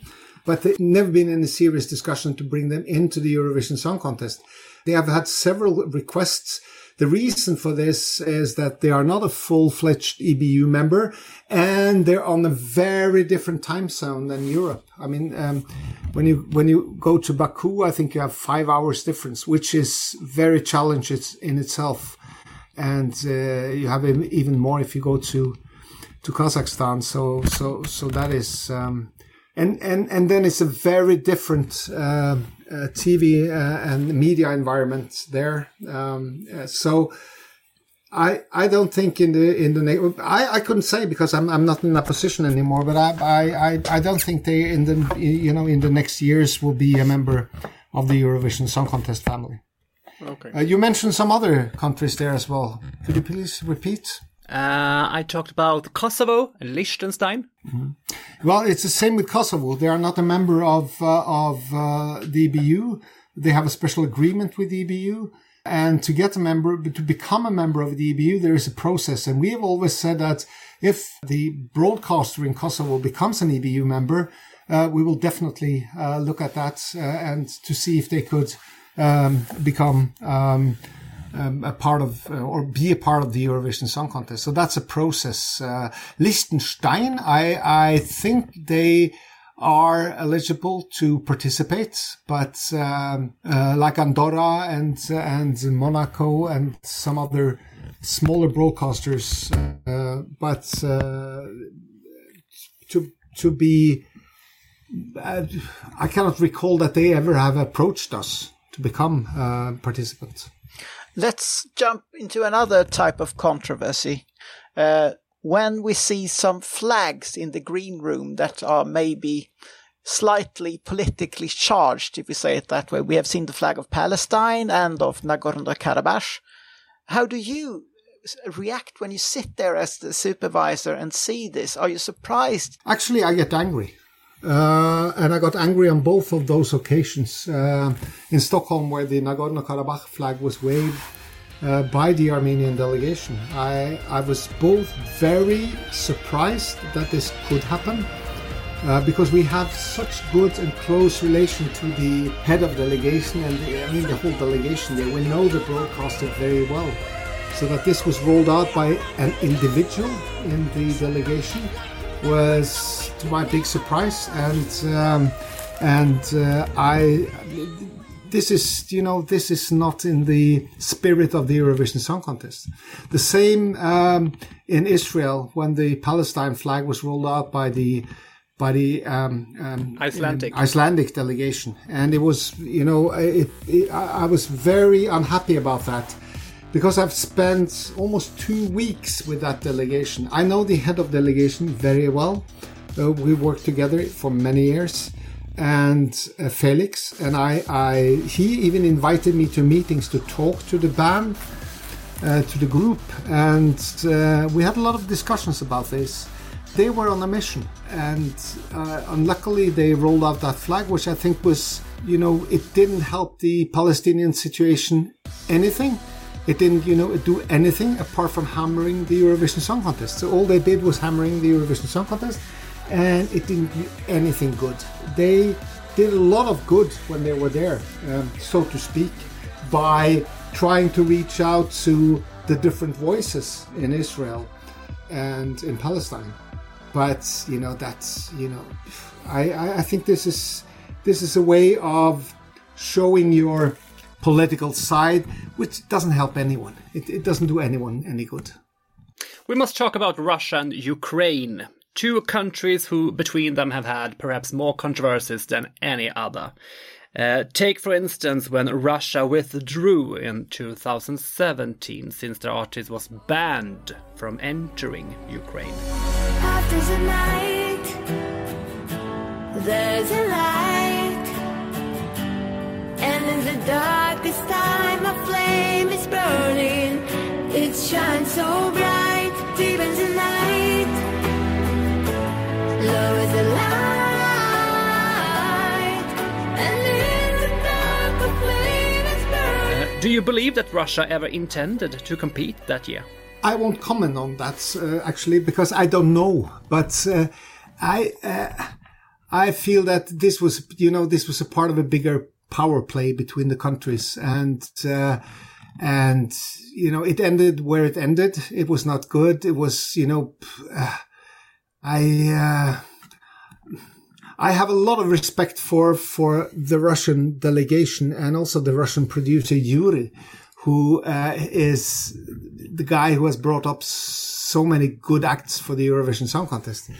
C: But there's never been any serious discussion to bring them into the Eurovision Song Contest. They have had several requests. The reason for this is that they are not a full-fledged EBU member and they're on a very different time zone than Europe. I mean, um, when you, when you go to Baku, I think you have five hours difference, which is very challenging in itself. And, uh, you have even more if you go to, to Kazakhstan. So, so, so that is, um, and, and, and then it's a very different, uh, uh, TV uh, and media environment there. Um, uh, so I I don't think in the in the I, I couldn't say because I'm I'm not in that position anymore. But I I I, I don't think they in the you know in the next years will be a member of the Eurovision Song Contest family.
A: Okay.
C: Uh, you mentioned some other countries there as well. Could you please repeat?
A: Uh, I talked about Kosovo and Liechtenstein.
C: Well, it's the same with Kosovo. They are not a member of uh, of uh, the EBU. They have a special agreement with the EBU, and to get a member, to become a member of the EBU, there is a process. And we have always said that if the broadcaster in Kosovo becomes an EBU member, uh, we will definitely uh, look at that uh, and to see if they could um, become. Um, um, a part of uh, or be a part of the Eurovision Song Contest. So that's a process. Uh, Liechtenstein, I I think they are eligible to participate, but um, uh, like Andorra and and Monaco and some other smaller broadcasters, uh, but uh, to to be. Uh, I cannot recall that they ever have approached us to become uh, participants.
B: Let's jump into another type of controversy. Uh, when we see some flags in the green room that are maybe slightly politically charged, if we say it that way, we have seen the flag of Palestine and of Nagorno-Karabakh. How do you react when you sit there as the supervisor and see this? Are you surprised?
C: Actually, I get angry. Uh, and I got angry on both of those occasions. Uh, in Stockholm, where the Nagorno Karabakh flag was waved uh, by the Armenian delegation, I, I was both very surprised that this could happen. Uh, because we have such good and close relation to the head of delegation and the, I mean the whole delegation there. We know the broadcaster very well. So that this was rolled out by an individual in the delegation was to my big surprise, and um, and uh, I. This is, you know, this is not in the spirit of the Eurovision Song Contest. The same um, in Israel when the Palestine flag was rolled out by the by the um, um,
A: Icelandic.
C: Icelandic delegation, and it was, you know, it, it, I I was very unhappy about that because I've spent almost two weeks with that delegation. I know the head of delegation very well. Uh, we worked together for many years, and uh, Felix and I, I, he even invited me to meetings to talk to the band, uh, to the group, and uh, we had a lot of discussions about this. They were on a mission, and uh, unluckily they rolled out that flag, which I think was, you know, it didn't help the Palestinian situation anything. It didn't, you know, do anything apart from hammering the Eurovision Song Contest. So all they did was hammering the Eurovision Song Contest, and it didn't do anything good. They did a lot of good when they were there, um, so to speak, by trying to reach out to the different voices in Israel and in Palestine. But you know, that's you know, I, I, I think this is this is a way of showing your political side, which doesn't help anyone. It, it doesn't do anyone any good.
A: We must talk about Russia and Ukraine, two countries who between them have had perhaps more controversies than any other. Uh, take, for instance, when Russia withdrew in 2017 since their artist was banned from entering Ukraine.
D: And in the darkest time, a flame is burning. It shines so bright, deep in the night. Love is a light. And in the dark, a flame is burning.
A: Uh, do you believe that Russia ever intended to compete that year?
C: I won't comment on that uh, actually because I don't know. But uh, I uh, I feel that this was you know this was a part of a bigger power play between the countries and uh, and you know it ended where it ended. It was not good. It was you know uh, I. Uh, I have a lot of respect for for the Russian delegation and also the Russian producer Yuri, who uh, is the guy who has brought up so many good acts for the Eurovision Song Contest.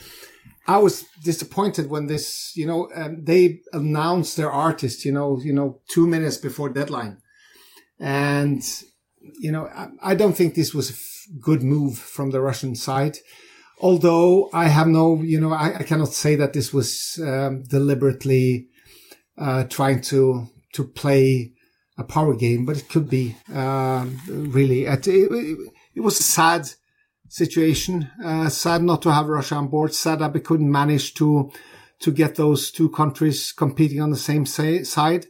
C: I was disappointed when this, you know, um, they announced their artist, you know, you know, two minutes before deadline, and you know, I, I don't think this was a f- good move from the Russian side. Although I have no, you know, I, I cannot say that this was um, deliberately uh, trying to to play a power game, but it could be um, really. It, it, it was sad situation. Uh, sad not to have Russia on board. Sad that we couldn't manage to to get those two countries competing on the same sa- side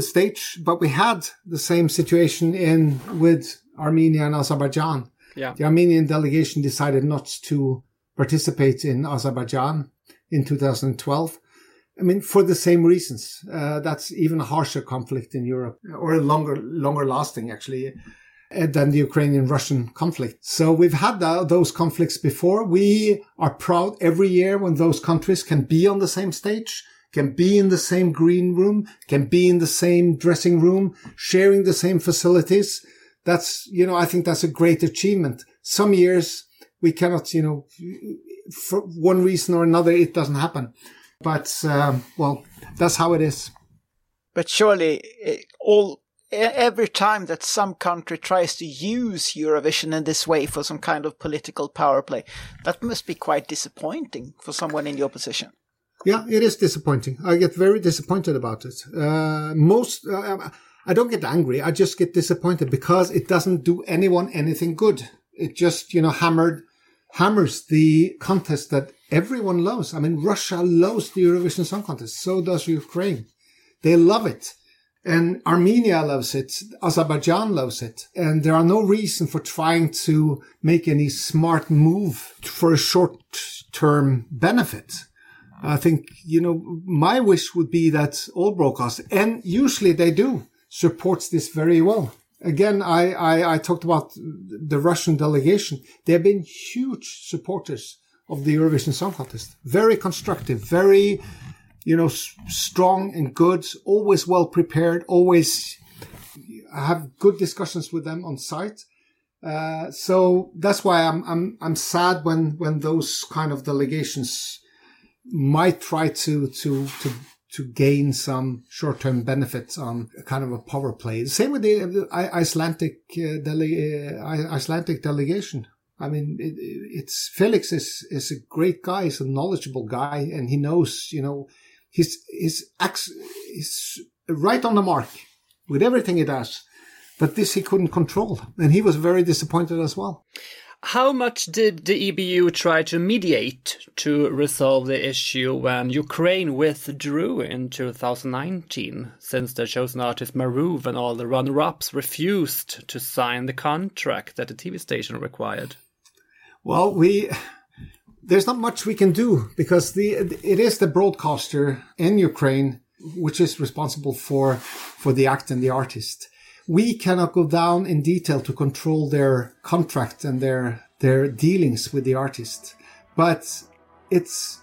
C: stage. But we had the same situation in with Armenia and Azerbaijan.
A: Yeah.
C: The Armenian delegation decided not to participate in Azerbaijan in 2012. I mean, for the same reasons. Uh, that's even a harsher conflict in Europe, or a longer, longer lasting actually, than the Ukrainian-Russian conflict. So we've had those conflicts before. We are proud every year when those countries can be on the same stage, can be in the same green room, can be in the same dressing room, sharing the same facilities. That's, you know, I think that's a great achievement. Some years we cannot, you know, for one reason or another, it doesn't happen. But, um, well, that's how it is.
B: But surely, eh, all every time that some country tries to use Eurovision in this way for some kind of political power play, that must be quite disappointing for someone in your position.
C: Yeah, it is disappointing. I get very disappointed about it. Uh, most, uh, I don't get angry. I just get disappointed because it doesn't do anyone anything good. It just, you know, hammered, hammers the contest that everyone loves. I mean, Russia loves the Eurovision Song Contest. So does Ukraine. They love it. And Armenia loves it. Azerbaijan loves it. And there are no reason for trying to make any smart move for a short term benefit. I think, you know, my wish would be that all broadcasters, and usually they do, supports this very well. Again, I, I, I talked about the Russian delegation. They have been huge supporters of the Eurovision Song Contest. Very constructive, very, you know, s- strong and good, always well prepared, always have good discussions with them on site. Uh, so that's why I'm, I'm, I'm sad when, when those kind of delegations might try to, to, to, to gain some short-term benefits on kind of a power play. Same with the, Icelandic, uh, dele- uh, Icelandic delegation. I mean, it, it's Felix is, is a great guy. He's a knowledgeable guy and he knows, you know, he's, he's, he's right on the mark with everything he does. But this he couldn't control. And he was very disappointed as well.
A: How much did the EBU try to mediate to resolve the issue when Ukraine withdrew in 2019, since the chosen artist Maruv and all the runner ups refused to sign the contract that the TV station required?
C: Well, we there's not much we can do because the it is the broadcaster in Ukraine which is responsible for for the act and the artist. We cannot go down in detail to control their contract and their their dealings with the artist, but it's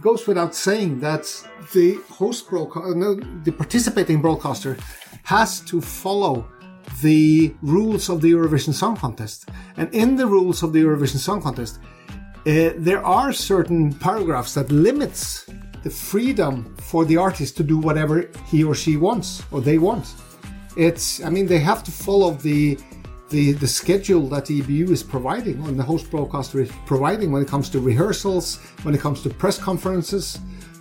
C: goes without saying that the host broadcaster, no, the participating broadcaster has to follow the rules of the Eurovision Song Contest. And in the rules of the Eurovision Song Contest, uh, there are certain paragraphs that limits the freedom for the artist to do whatever he or she wants or they want. It's, I mean, they have to follow the the, the schedule that the EBU is providing and the host broadcaster is providing when it comes to rehearsals, when it comes to press conferences,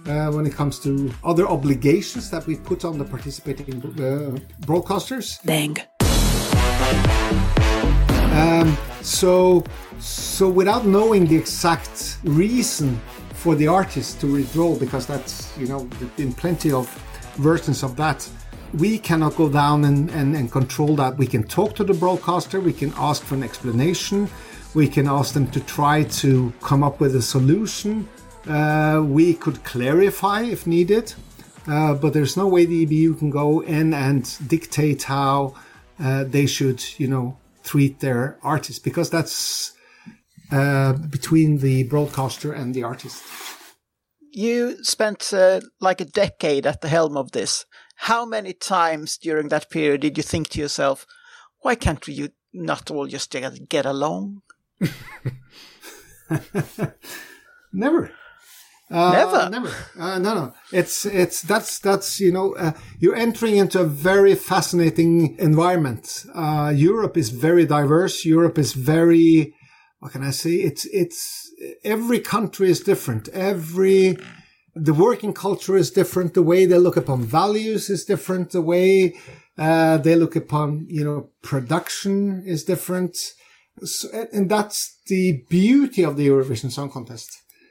C: uh, when it comes to other obligations that we put on the participating uh, broadcasters.
B: Bang.
C: So, so without knowing the exact reason for the artist to withdraw, because that's, you know, been plenty of versions of that, we cannot go down and, and, and control that. We can talk to the broadcaster, we can ask for an explanation, we can ask them to try to come up with a solution. Uh, we could clarify if needed, uh, but there's no way the EBU can go in and dictate how uh, they should, you know, treat their artist because that's uh, between the broadcaster and the artist.
B: You spent uh, like a decade at the helm of this. How many times during that period did you think to yourself, why can't we not all just get get along?
C: Never. Uh,
B: Never?
C: never. Uh, no, no. It's it's that's that's you know uh, you're entering into a very fascinating environment. Uh, Europe is very diverse. Europe is very what can I say? It's it's every country is different. Every the working culture is different. The way they look upon values is different. The way Uh, they look upon, you know, production is different. So, and that's the beauty of the Eurovision Song Contest.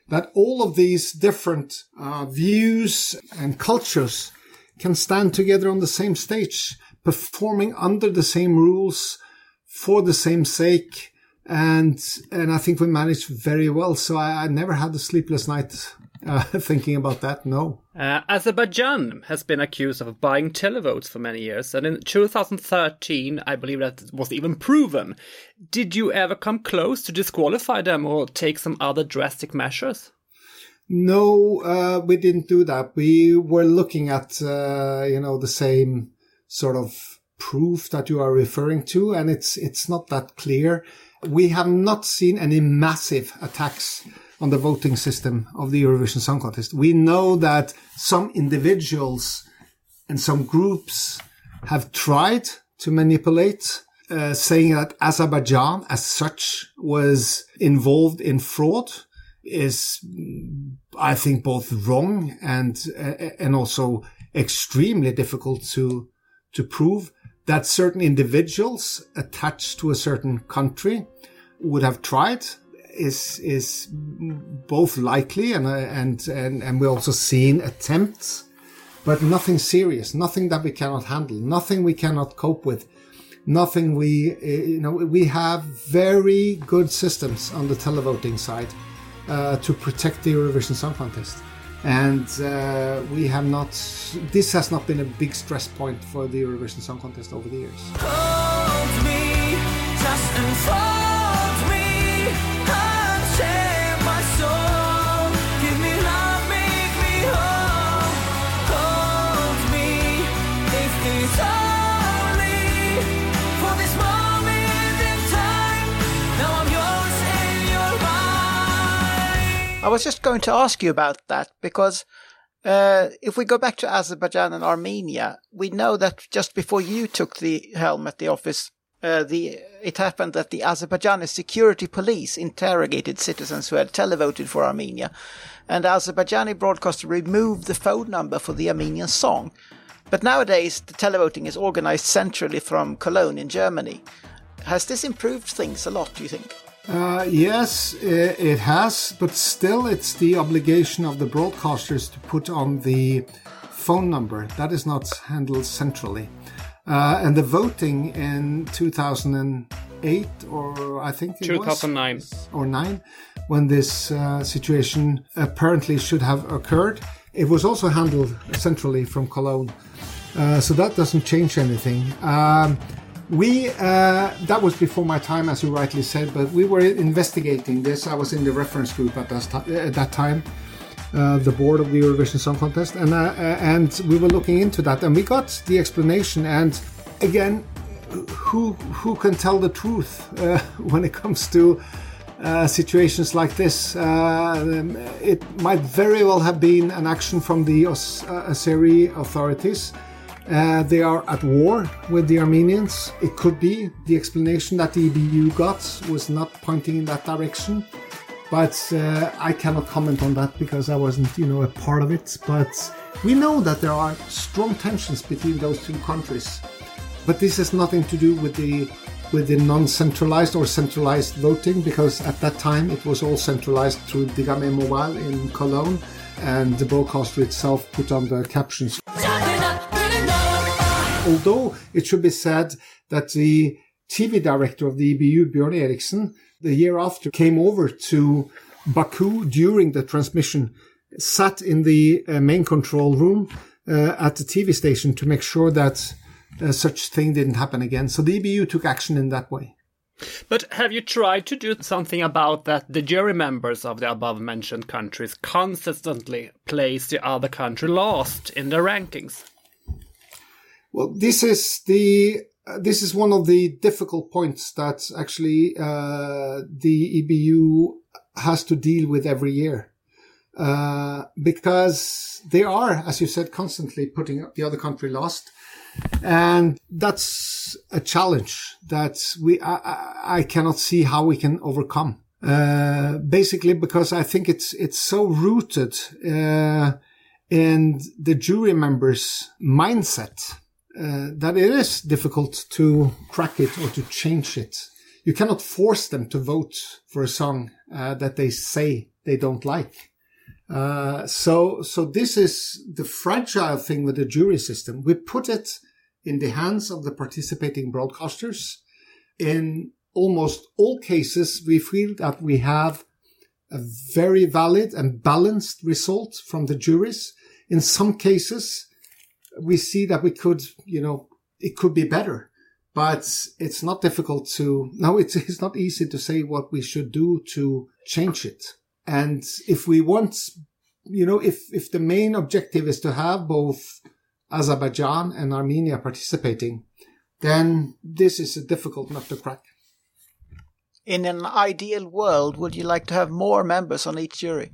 C: That all of these different uh, views and cultures can stand together on the same stage, performing under the same rules for the same sake. And, and I think we managed very well. So I, I never had a sleepless night, uh, thinking about that. No.
A: Uh, Azerbaijan has been accused of buying televotes for many years, and in 2013, I believe that was even proven. Did you ever come close to disqualify them or take some other drastic measures?
C: No, uh, we didn't do that. We were looking at, uh, you know, the same sort of proof that you are referring to, and it's it's not that clear. We have not seen any massive attacks on the voting system of the Eurovision Song Contest. We know that some individuals and some groups have tried to manipulate, uh, saying that Azerbaijan as such was involved in fraud is, I think, both wrong and uh, and also extremely difficult to to prove. That certain individuals attached to a certain country would have tried is is both likely and and and and we also seen attempts, but nothing serious, nothing that we cannot handle, nothing we cannot cope with nothing we uh, you know we have very good systems on the televoting side uh, to protect the Eurovision Song Contest. And uh, we have not this has not been a big stress point for the Eurovision Song Contest over the years
B: I was just going to ask you about that because uh, if we go back to Azerbaijan and Armenia, we know that just before you took the helm at the office, uh, the it happened that the Azerbaijani security police interrogated citizens who had televoted for Armenia, and Azerbaijani broadcaster removed the phone number for the Armenian song. But nowadays, the televoting is organized centrally from Cologne in Germany. Has this improved things a lot, do you think?
C: Uh, yes, it has, but still, it's the obligation of the broadcasters to put on the phone number. That is not handled centrally. Uh, and the voting in 2008, or I think it was,
A: 2009.
C: or nine, when this uh, situation apparently should have occurred, it was also handled centrally from Cologne. Uh, so that doesn't change anything. Um, we uh, that was before my time, as you rightly said, but we were investigating this. I was in the reference group at that, at that time, uh, the board of the Eurovision Song Contest, and uh, uh, and we were looking into that, and we got the explanation. And again, who who can tell the truth uh, when it comes to uh, situations like this? It might very well have been an action from the Os- authorities. Uh, they are at war with the Armenians. It could be the explanation that the EBU got was not pointing in that direction, but uh, I cannot comment on that because I wasn't, you know, a part of it. But we know that there are strong tensions between those two countries. But this has nothing to do with the with the non-centralized or centralized voting because at that time it was all centralized through Digame Mobile in Cologne, and the broadcaster itself put on the captions although it should be said that the TV director of the EBU, Bjørn Erichsen, the year after came over to Baku during the transmission, sat in the uh, main control room uh, at the TV station to make sure that uh, such thing didn't happen again. So the EBU took action in that way.
A: But have you tried to do something about that the jury members of the above mentioned countries consistently place the other country last in their rankings?
C: Well, this is the uh, this is one of the difficult points that actually uh, the EBU has to deal with every year. Uh, because they are, as you said, constantly putting the other country last. And that's a challenge that we, I, I- cannot see how we can overcome. Uh, basically because I think it's, it's so rooted, uh, in the jury members' mindset uh, that it is difficult to crack it or to change it. You cannot force them to vote for a song uh, that they say they don't like. Uh, so, so this is the fragile thing with the jury system. We put it in the hands of the participating broadcasters. In almost all cases, we feel that we have a very valid and balanced result from the juries. In some cases, we see that we could, you know, it could be better, but it's not difficult to, no, it's, it's not easy to say what we should do to change it. And if we want, you know, if, if the main objective is to have both Azerbaijan and Armenia participating, then this is a difficult nut to crack.
B: In an ideal world, would you like to have more members on each jury?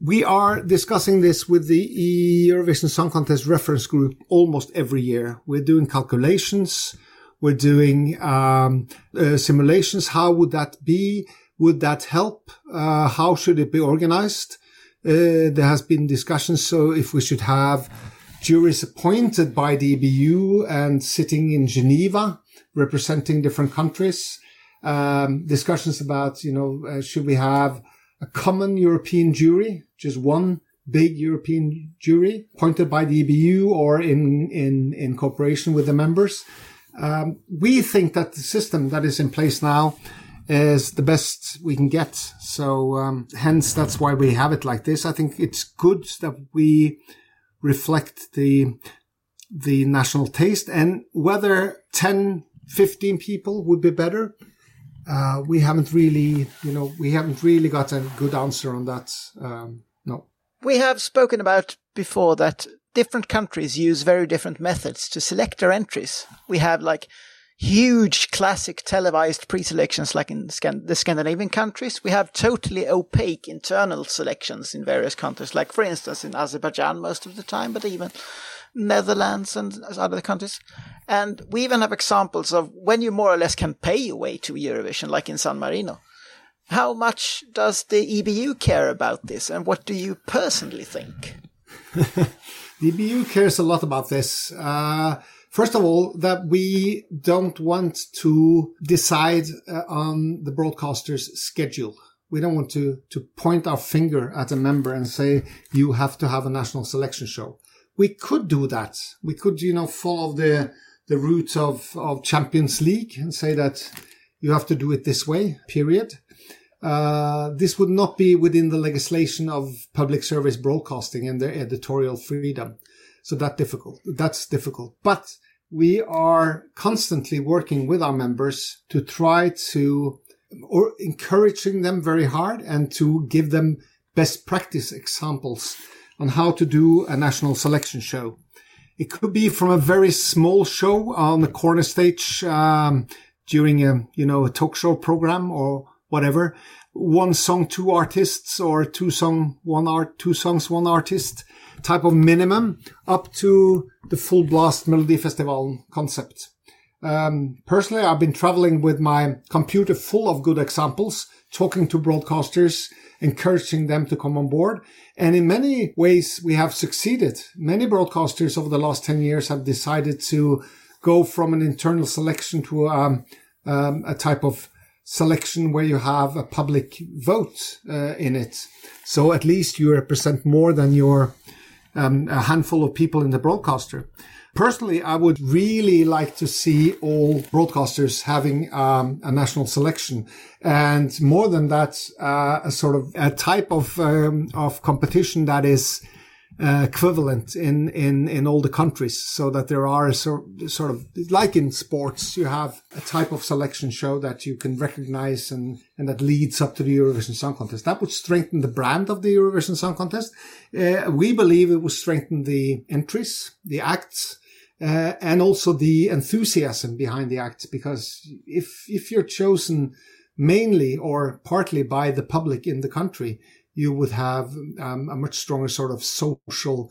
C: We are discussing this with the Eurovision Song Contest reference group almost every year. We're doing calculations. We're doing um, uh, simulations. How would that be? Would that help? Uh, how should it be organized? Uh, there has been discussions. So if we should have juries appointed by the EBU and sitting in Geneva, representing different countries, um, discussions about, you know, uh, should we have a common European jury, just one big European jury appointed by the EBU or in, in, in cooperation with the members. Um, we think that the system that is in place now is the best we can get. So, um, hence that's why we have it like this. I think it's good that we reflect the, the national taste and whether 10, 15 people would be better. Uh, we haven't really, you know, we haven't really got a good answer on that. Um, no.
B: We have spoken about before that different countries use very different methods to select their entries. We have like huge classic televised pre-selections like in Scan- the Scandinavian countries. We have totally opaque internal selections in various countries, like for instance in Azerbaijan most of the time, but even Netherlands and other countries. And we even have examples of when you more or less can pay your way to Eurovision, like in San Marino. How much does the EBU care about this, and what do you personally think?
C: The EBU cares a lot about this. Uh, first of all, that we don't want to decide uh, on the broadcaster's schedule. We don't want to, to point our finger at a member and say, you have to have a national selection show. We could do that. We could, you know, follow the, the route of, of Champions League and say that you have to do it this way, period. Uh, this would not be within the legislation of public service broadcasting and their editorial freedom. So that difficult. That's difficult. But we are constantly working with our members to try to or encouraging them very hard and to give them best practice examples on how to do a national selection show. It could be from a very small show on the corner stage um, during a you know a talk show program or whatever. One song, two artists, or two song, one art, two songs, one artist type of minimum, up to the full blast Melody Festival concept. Um, personally, I've been traveling with my computer full of good examples, talking to broadcasters, encouraging them to come on board. And in many ways, we have succeeded. Many broadcasters over the last 10 years have decided to go from an internal selection to um, um, a type of selection where you have a public vote uh, in it. So at least you represent more than your um, a handful of people in the broadcaster. Personally, I would really like to see all broadcasters having um, a national selection, and more than that, uh, a sort of a type of um, of competition that is uh, equivalent in, in in all the countries, so that there are sort of like in sports, you have a type of selection show that you can recognize and and that leads up to the Eurovision Song Contest. That would strengthen the brand of the Eurovision Song Contest. Uh, we believe it would strengthen the entries, the acts, uh, and also the enthusiasm behind the act. Because if if you're chosen mainly or partly by the public in the country, you would have um, a much stronger sort of social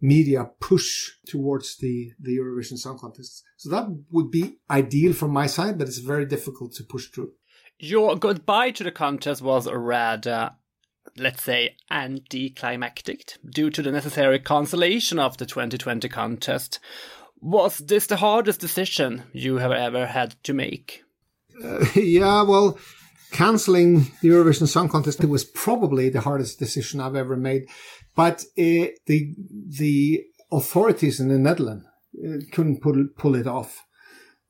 C: media push towards the, the Eurovision Song Contest. So that would be ideal from my side, but it's very difficult to push through.
A: Your goodbye to the contest was rather, let's say, anticlimactic due to the necessary cancellation of the 2020 contest. Was this the hardest decision you have ever had to make?
C: yeah, well, canceling the Eurovision Song Contest it was probably the hardest decision I've ever made. But uh, the the authorities in the Netherlands uh, couldn't pull pull it off.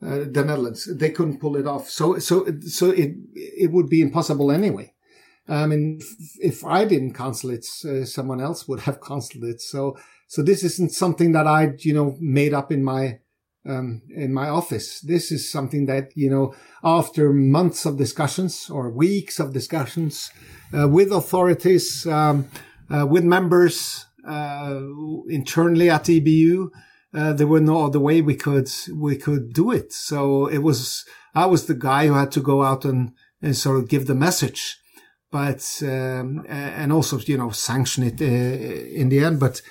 C: Uh, the Netherlands they couldn't pull it off. So so so it it would be impossible anyway. I mean, if I didn't cancel it, uh, someone else would have canceled it. So so this isn't something that I you know made up in my um, in my office. This is something that, you know, after months of discussions or weeks of discussions uh, with authorities, um, uh, with members uh, internally at EBU, uh, there were no other way we could we could do it. So it was I was the guy who had to go out and, and sort of give the message, but um, and also you know sanction it uh, in the end. But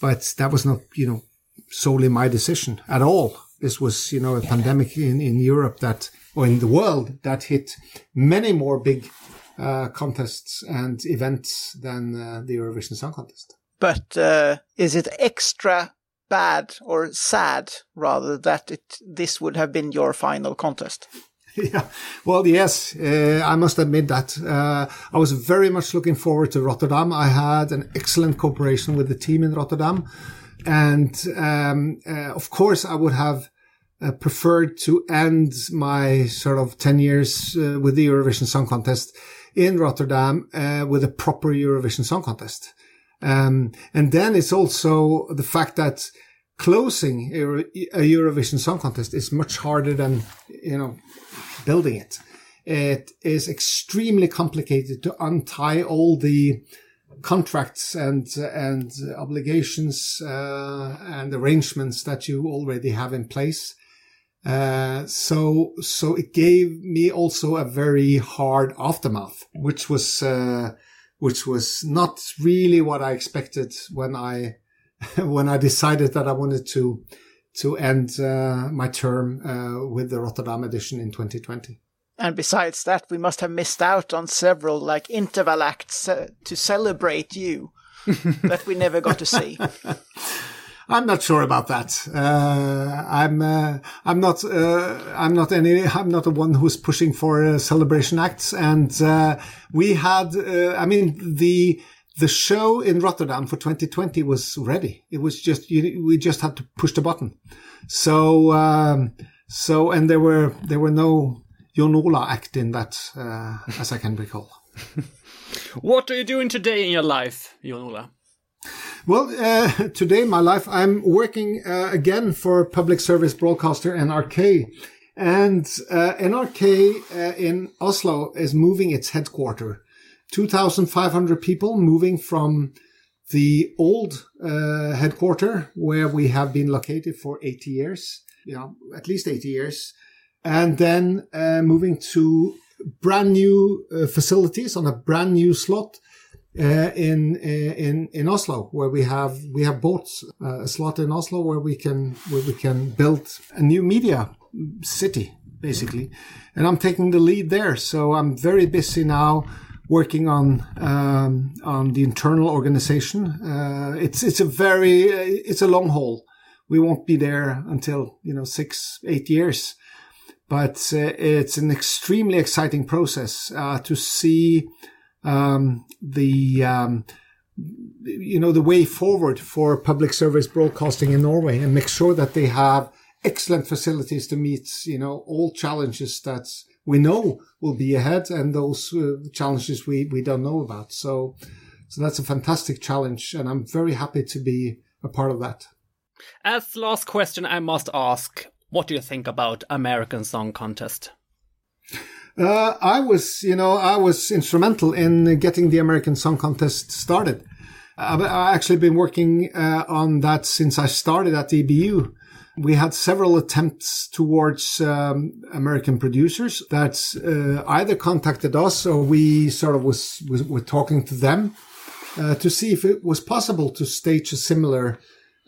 C: but that was not you know solely my decision at all. This was, you know, a pandemic in, in Europe that, or in the world that hit many more big uh, contests and events than uh, the Eurovision Song Contest.
B: But uh, is it extra bad or sad rather that it this would have been your final contest?
C: yeah, well, yes, uh, I must admit that uh, I was very much looking forward to Rotterdam. I had an excellent cooperation with the team in Rotterdam. And um, uh, of course, I would have uh, preferred to end my sort of 10 years uh, with the Eurovision Song Contest in Rotterdam uh, with a proper Eurovision Song Contest. Um, and then it's also the fact that closing a Eurovision Song Contest is much harder than, you know, building it. It is extremely complicated to untie all the contracts and and obligations uh, and arrangements that you already have in place. Uh, so so it gave me also a very hard aftermath, which was uh, which was not really what I expected when I when I decided that I wanted to to end uh, my term uh, with the Rotterdam edition in 2020.
B: And besides that, we must have missed out on several like interval acts uh, to celebrate you that we never got to see.
C: I'm not sure about that. Uh, I'm uh, I'm not uh, I'm not any I'm not the one who's pushing for uh, celebration acts. And uh, we had uh, I mean the the show in Rotterdam for 2020 was ready. It was just you, we just had to push the button. So um, so and there were there were no Jon Ola act in that as I can recall.
A: What are you doing today in your life, Jon Ola?
C: Well, uh, today in my life, I'm working uh, again for public service broadcaster NRK. And uh, NRK uh, in Oslo is moving its headquarters. 2,500 people moving from the old uh, headquarter where we have been located for 80 years, you know, at least 80 years. And then uh, moving to brand new uh, facilities on a brand new slot uh, in in in Oslo, where we have we have bought uh, a slot in Oslo where we can where we can build a new media city basically, and I'm taking the lead there. So I'm very busy now working on um, on the internal organization. Uh, it's it's a very it's a long haul. We won't be there until you know six eight years, but uh, it's an extremely exciting process uh, to see um, the um, you know the way forward for public service broadcasting in Norway and make sure that they have excellent facilities to meet you know all challenges that we know will be ahead and those uh, challenges we we don't know about so so that's a fantastic challenge and I'm very happy to be a part of that
A: As last question, I must ask, what do you think about American Song Contest?
C: Uh, I was, you know, I was instrumental in getting the American Song Contest started. I've, I've actually been working uh, on that since I started at EBU. We had several attempts towards um, American producers that uh, either contacted us or we sort of was, was were talking to them uh, to see if it was possible to stage a similar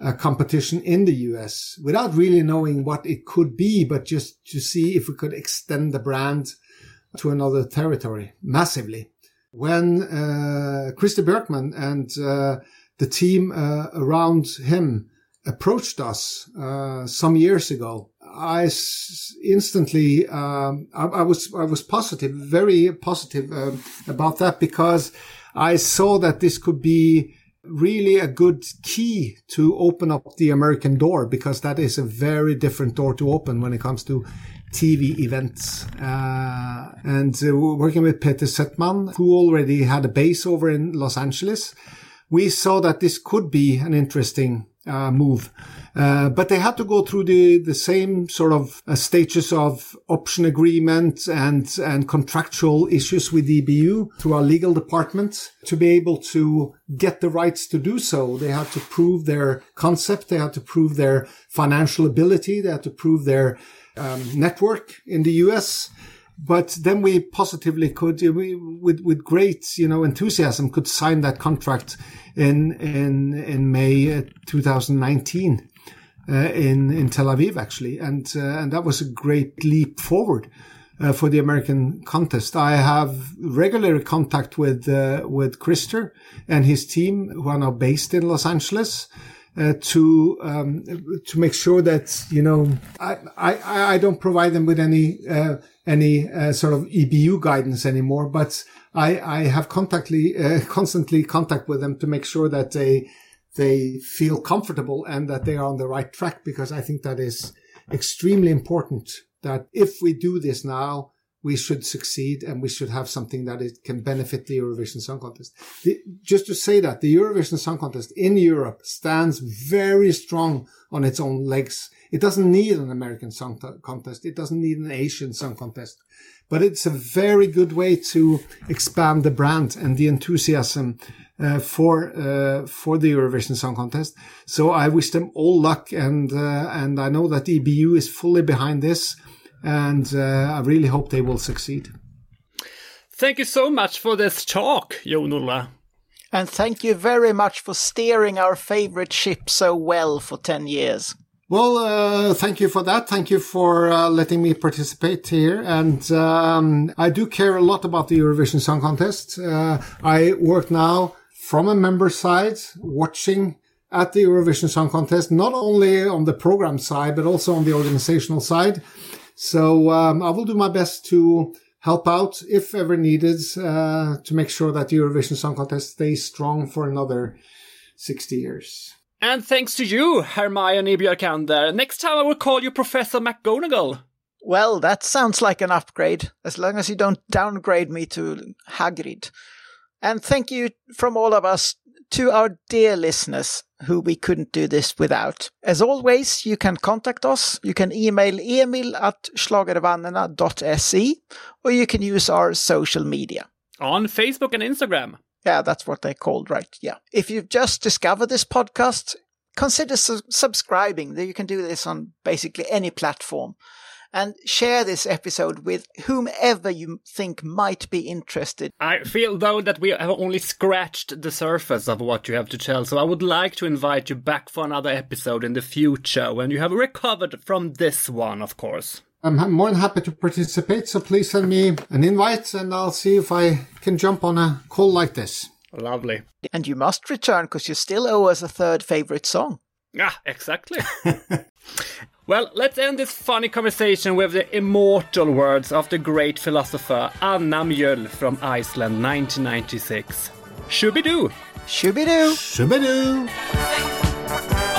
C: uh, competition in the US without really knowing what it could be, but just to see if we could extend the brand to another territory massively. When uh, Christer Björkman and uh, the team uh, around him approached us uh, some years ago, I s- instantly um, I, I was I was positive, very positive um, about that because I saw that this could be really a good key to open up the American door because that is a very different door to open when it comes to TV events. Uh, and uh, working with Peter Settman, who already had a base over in Los Angeles, we saw that this could be an interesting uh, move. Uh, but they had to go through the, the same sort of uh, stages of option agreement and, and contractual issues with EBU through our legal department to be able to get the rights to do so. They had to prove their concept. They had to prove their financial ability. They had to prove their um, network in the US. But then we positively could, we, with with great you know enthusiasm, could sign that contract in in in May uh, 2019 uh, in in Tel Aviv actually, and uh, and that was a great leap forward. Uh, for the American contest, I have regular contact with uh, with Christer and his team, who are now based in Los Angeles, uh, to um, to make sure that you know I, I I don't provide them with any uh, any uh, sort of EBU guidance anymore, but I I have contactly uh, constantly contact with them to make sure that they they feel comfortable and that they are on the right track because I think that is extremely important. That if we do this now, we should succeed and we should have something that it can benefit the Eurovision Song Contest. The, just to say that the Eurovision Song Contest in Europe stands very strong on its own legs. It doesn't need an American Song Contest. It doesn't need an Asian Song Contest, but it's a very good way to expand the brand and the enthusiasm uh, for uh, for the Eurovision Song Contest. So I wish them all luck, and uh, and I know that EBU is fully behind this, and uh, I really hope they will succeed.
A: Thank you so much for this talk, Jon Ola.
B: And thank you very much for steering our favorite ship so well for 10 years.
C: Well, uh, thank you for that. Thank you for uh, letting me participate here. And um, I do care a lot about the Eurovision Song Contest. Uh, I work now from a member side, watching at the Eurovision Song Contest, not only on the program side, but also on the organizational side. So um, I will do my best to help out if ever needed uh, to make sure that the Eurovision Song Contest stays strong for another 60 years.
A: And thanks to you, Hermione Björkander. Next time I will call you Professor McGonagall.
B: Well, that sounds like an upgrade, as long as you don't downgrade me to Hagrid. And thank you from all of us to our dear listeners who we couldn't do this without. As always, you can contact us. You can email emil at schlagervannarna.se or you can use our social media.
A: On Facebook and Instagram.
B: Yeah, that's what they're called, right? Yeah. If you've just discovered this podcast, consider su- subscribing. You can do this on basically any platform. And share this episode with whomever you think might be interested.
A: I feel though that we have only scratched the surface of what you have to tell, so I would like to invite you back for another episode in the future when you have recovered from this one, of course.
C: I'm ha- more than happy to participate, so please send me an invite and I'll see if I can jump on a call like this.
A: Lovely.
B: And you must return because you still owe us a third favorite song.
A: Ah, exactly. well, let's end this funny conversation with the immortal words of the great philosopher Anna Mjöll from Iceland 1996. Shooby-doo!
B: Shooby-doo!
C: Shubidoo!
D: Thank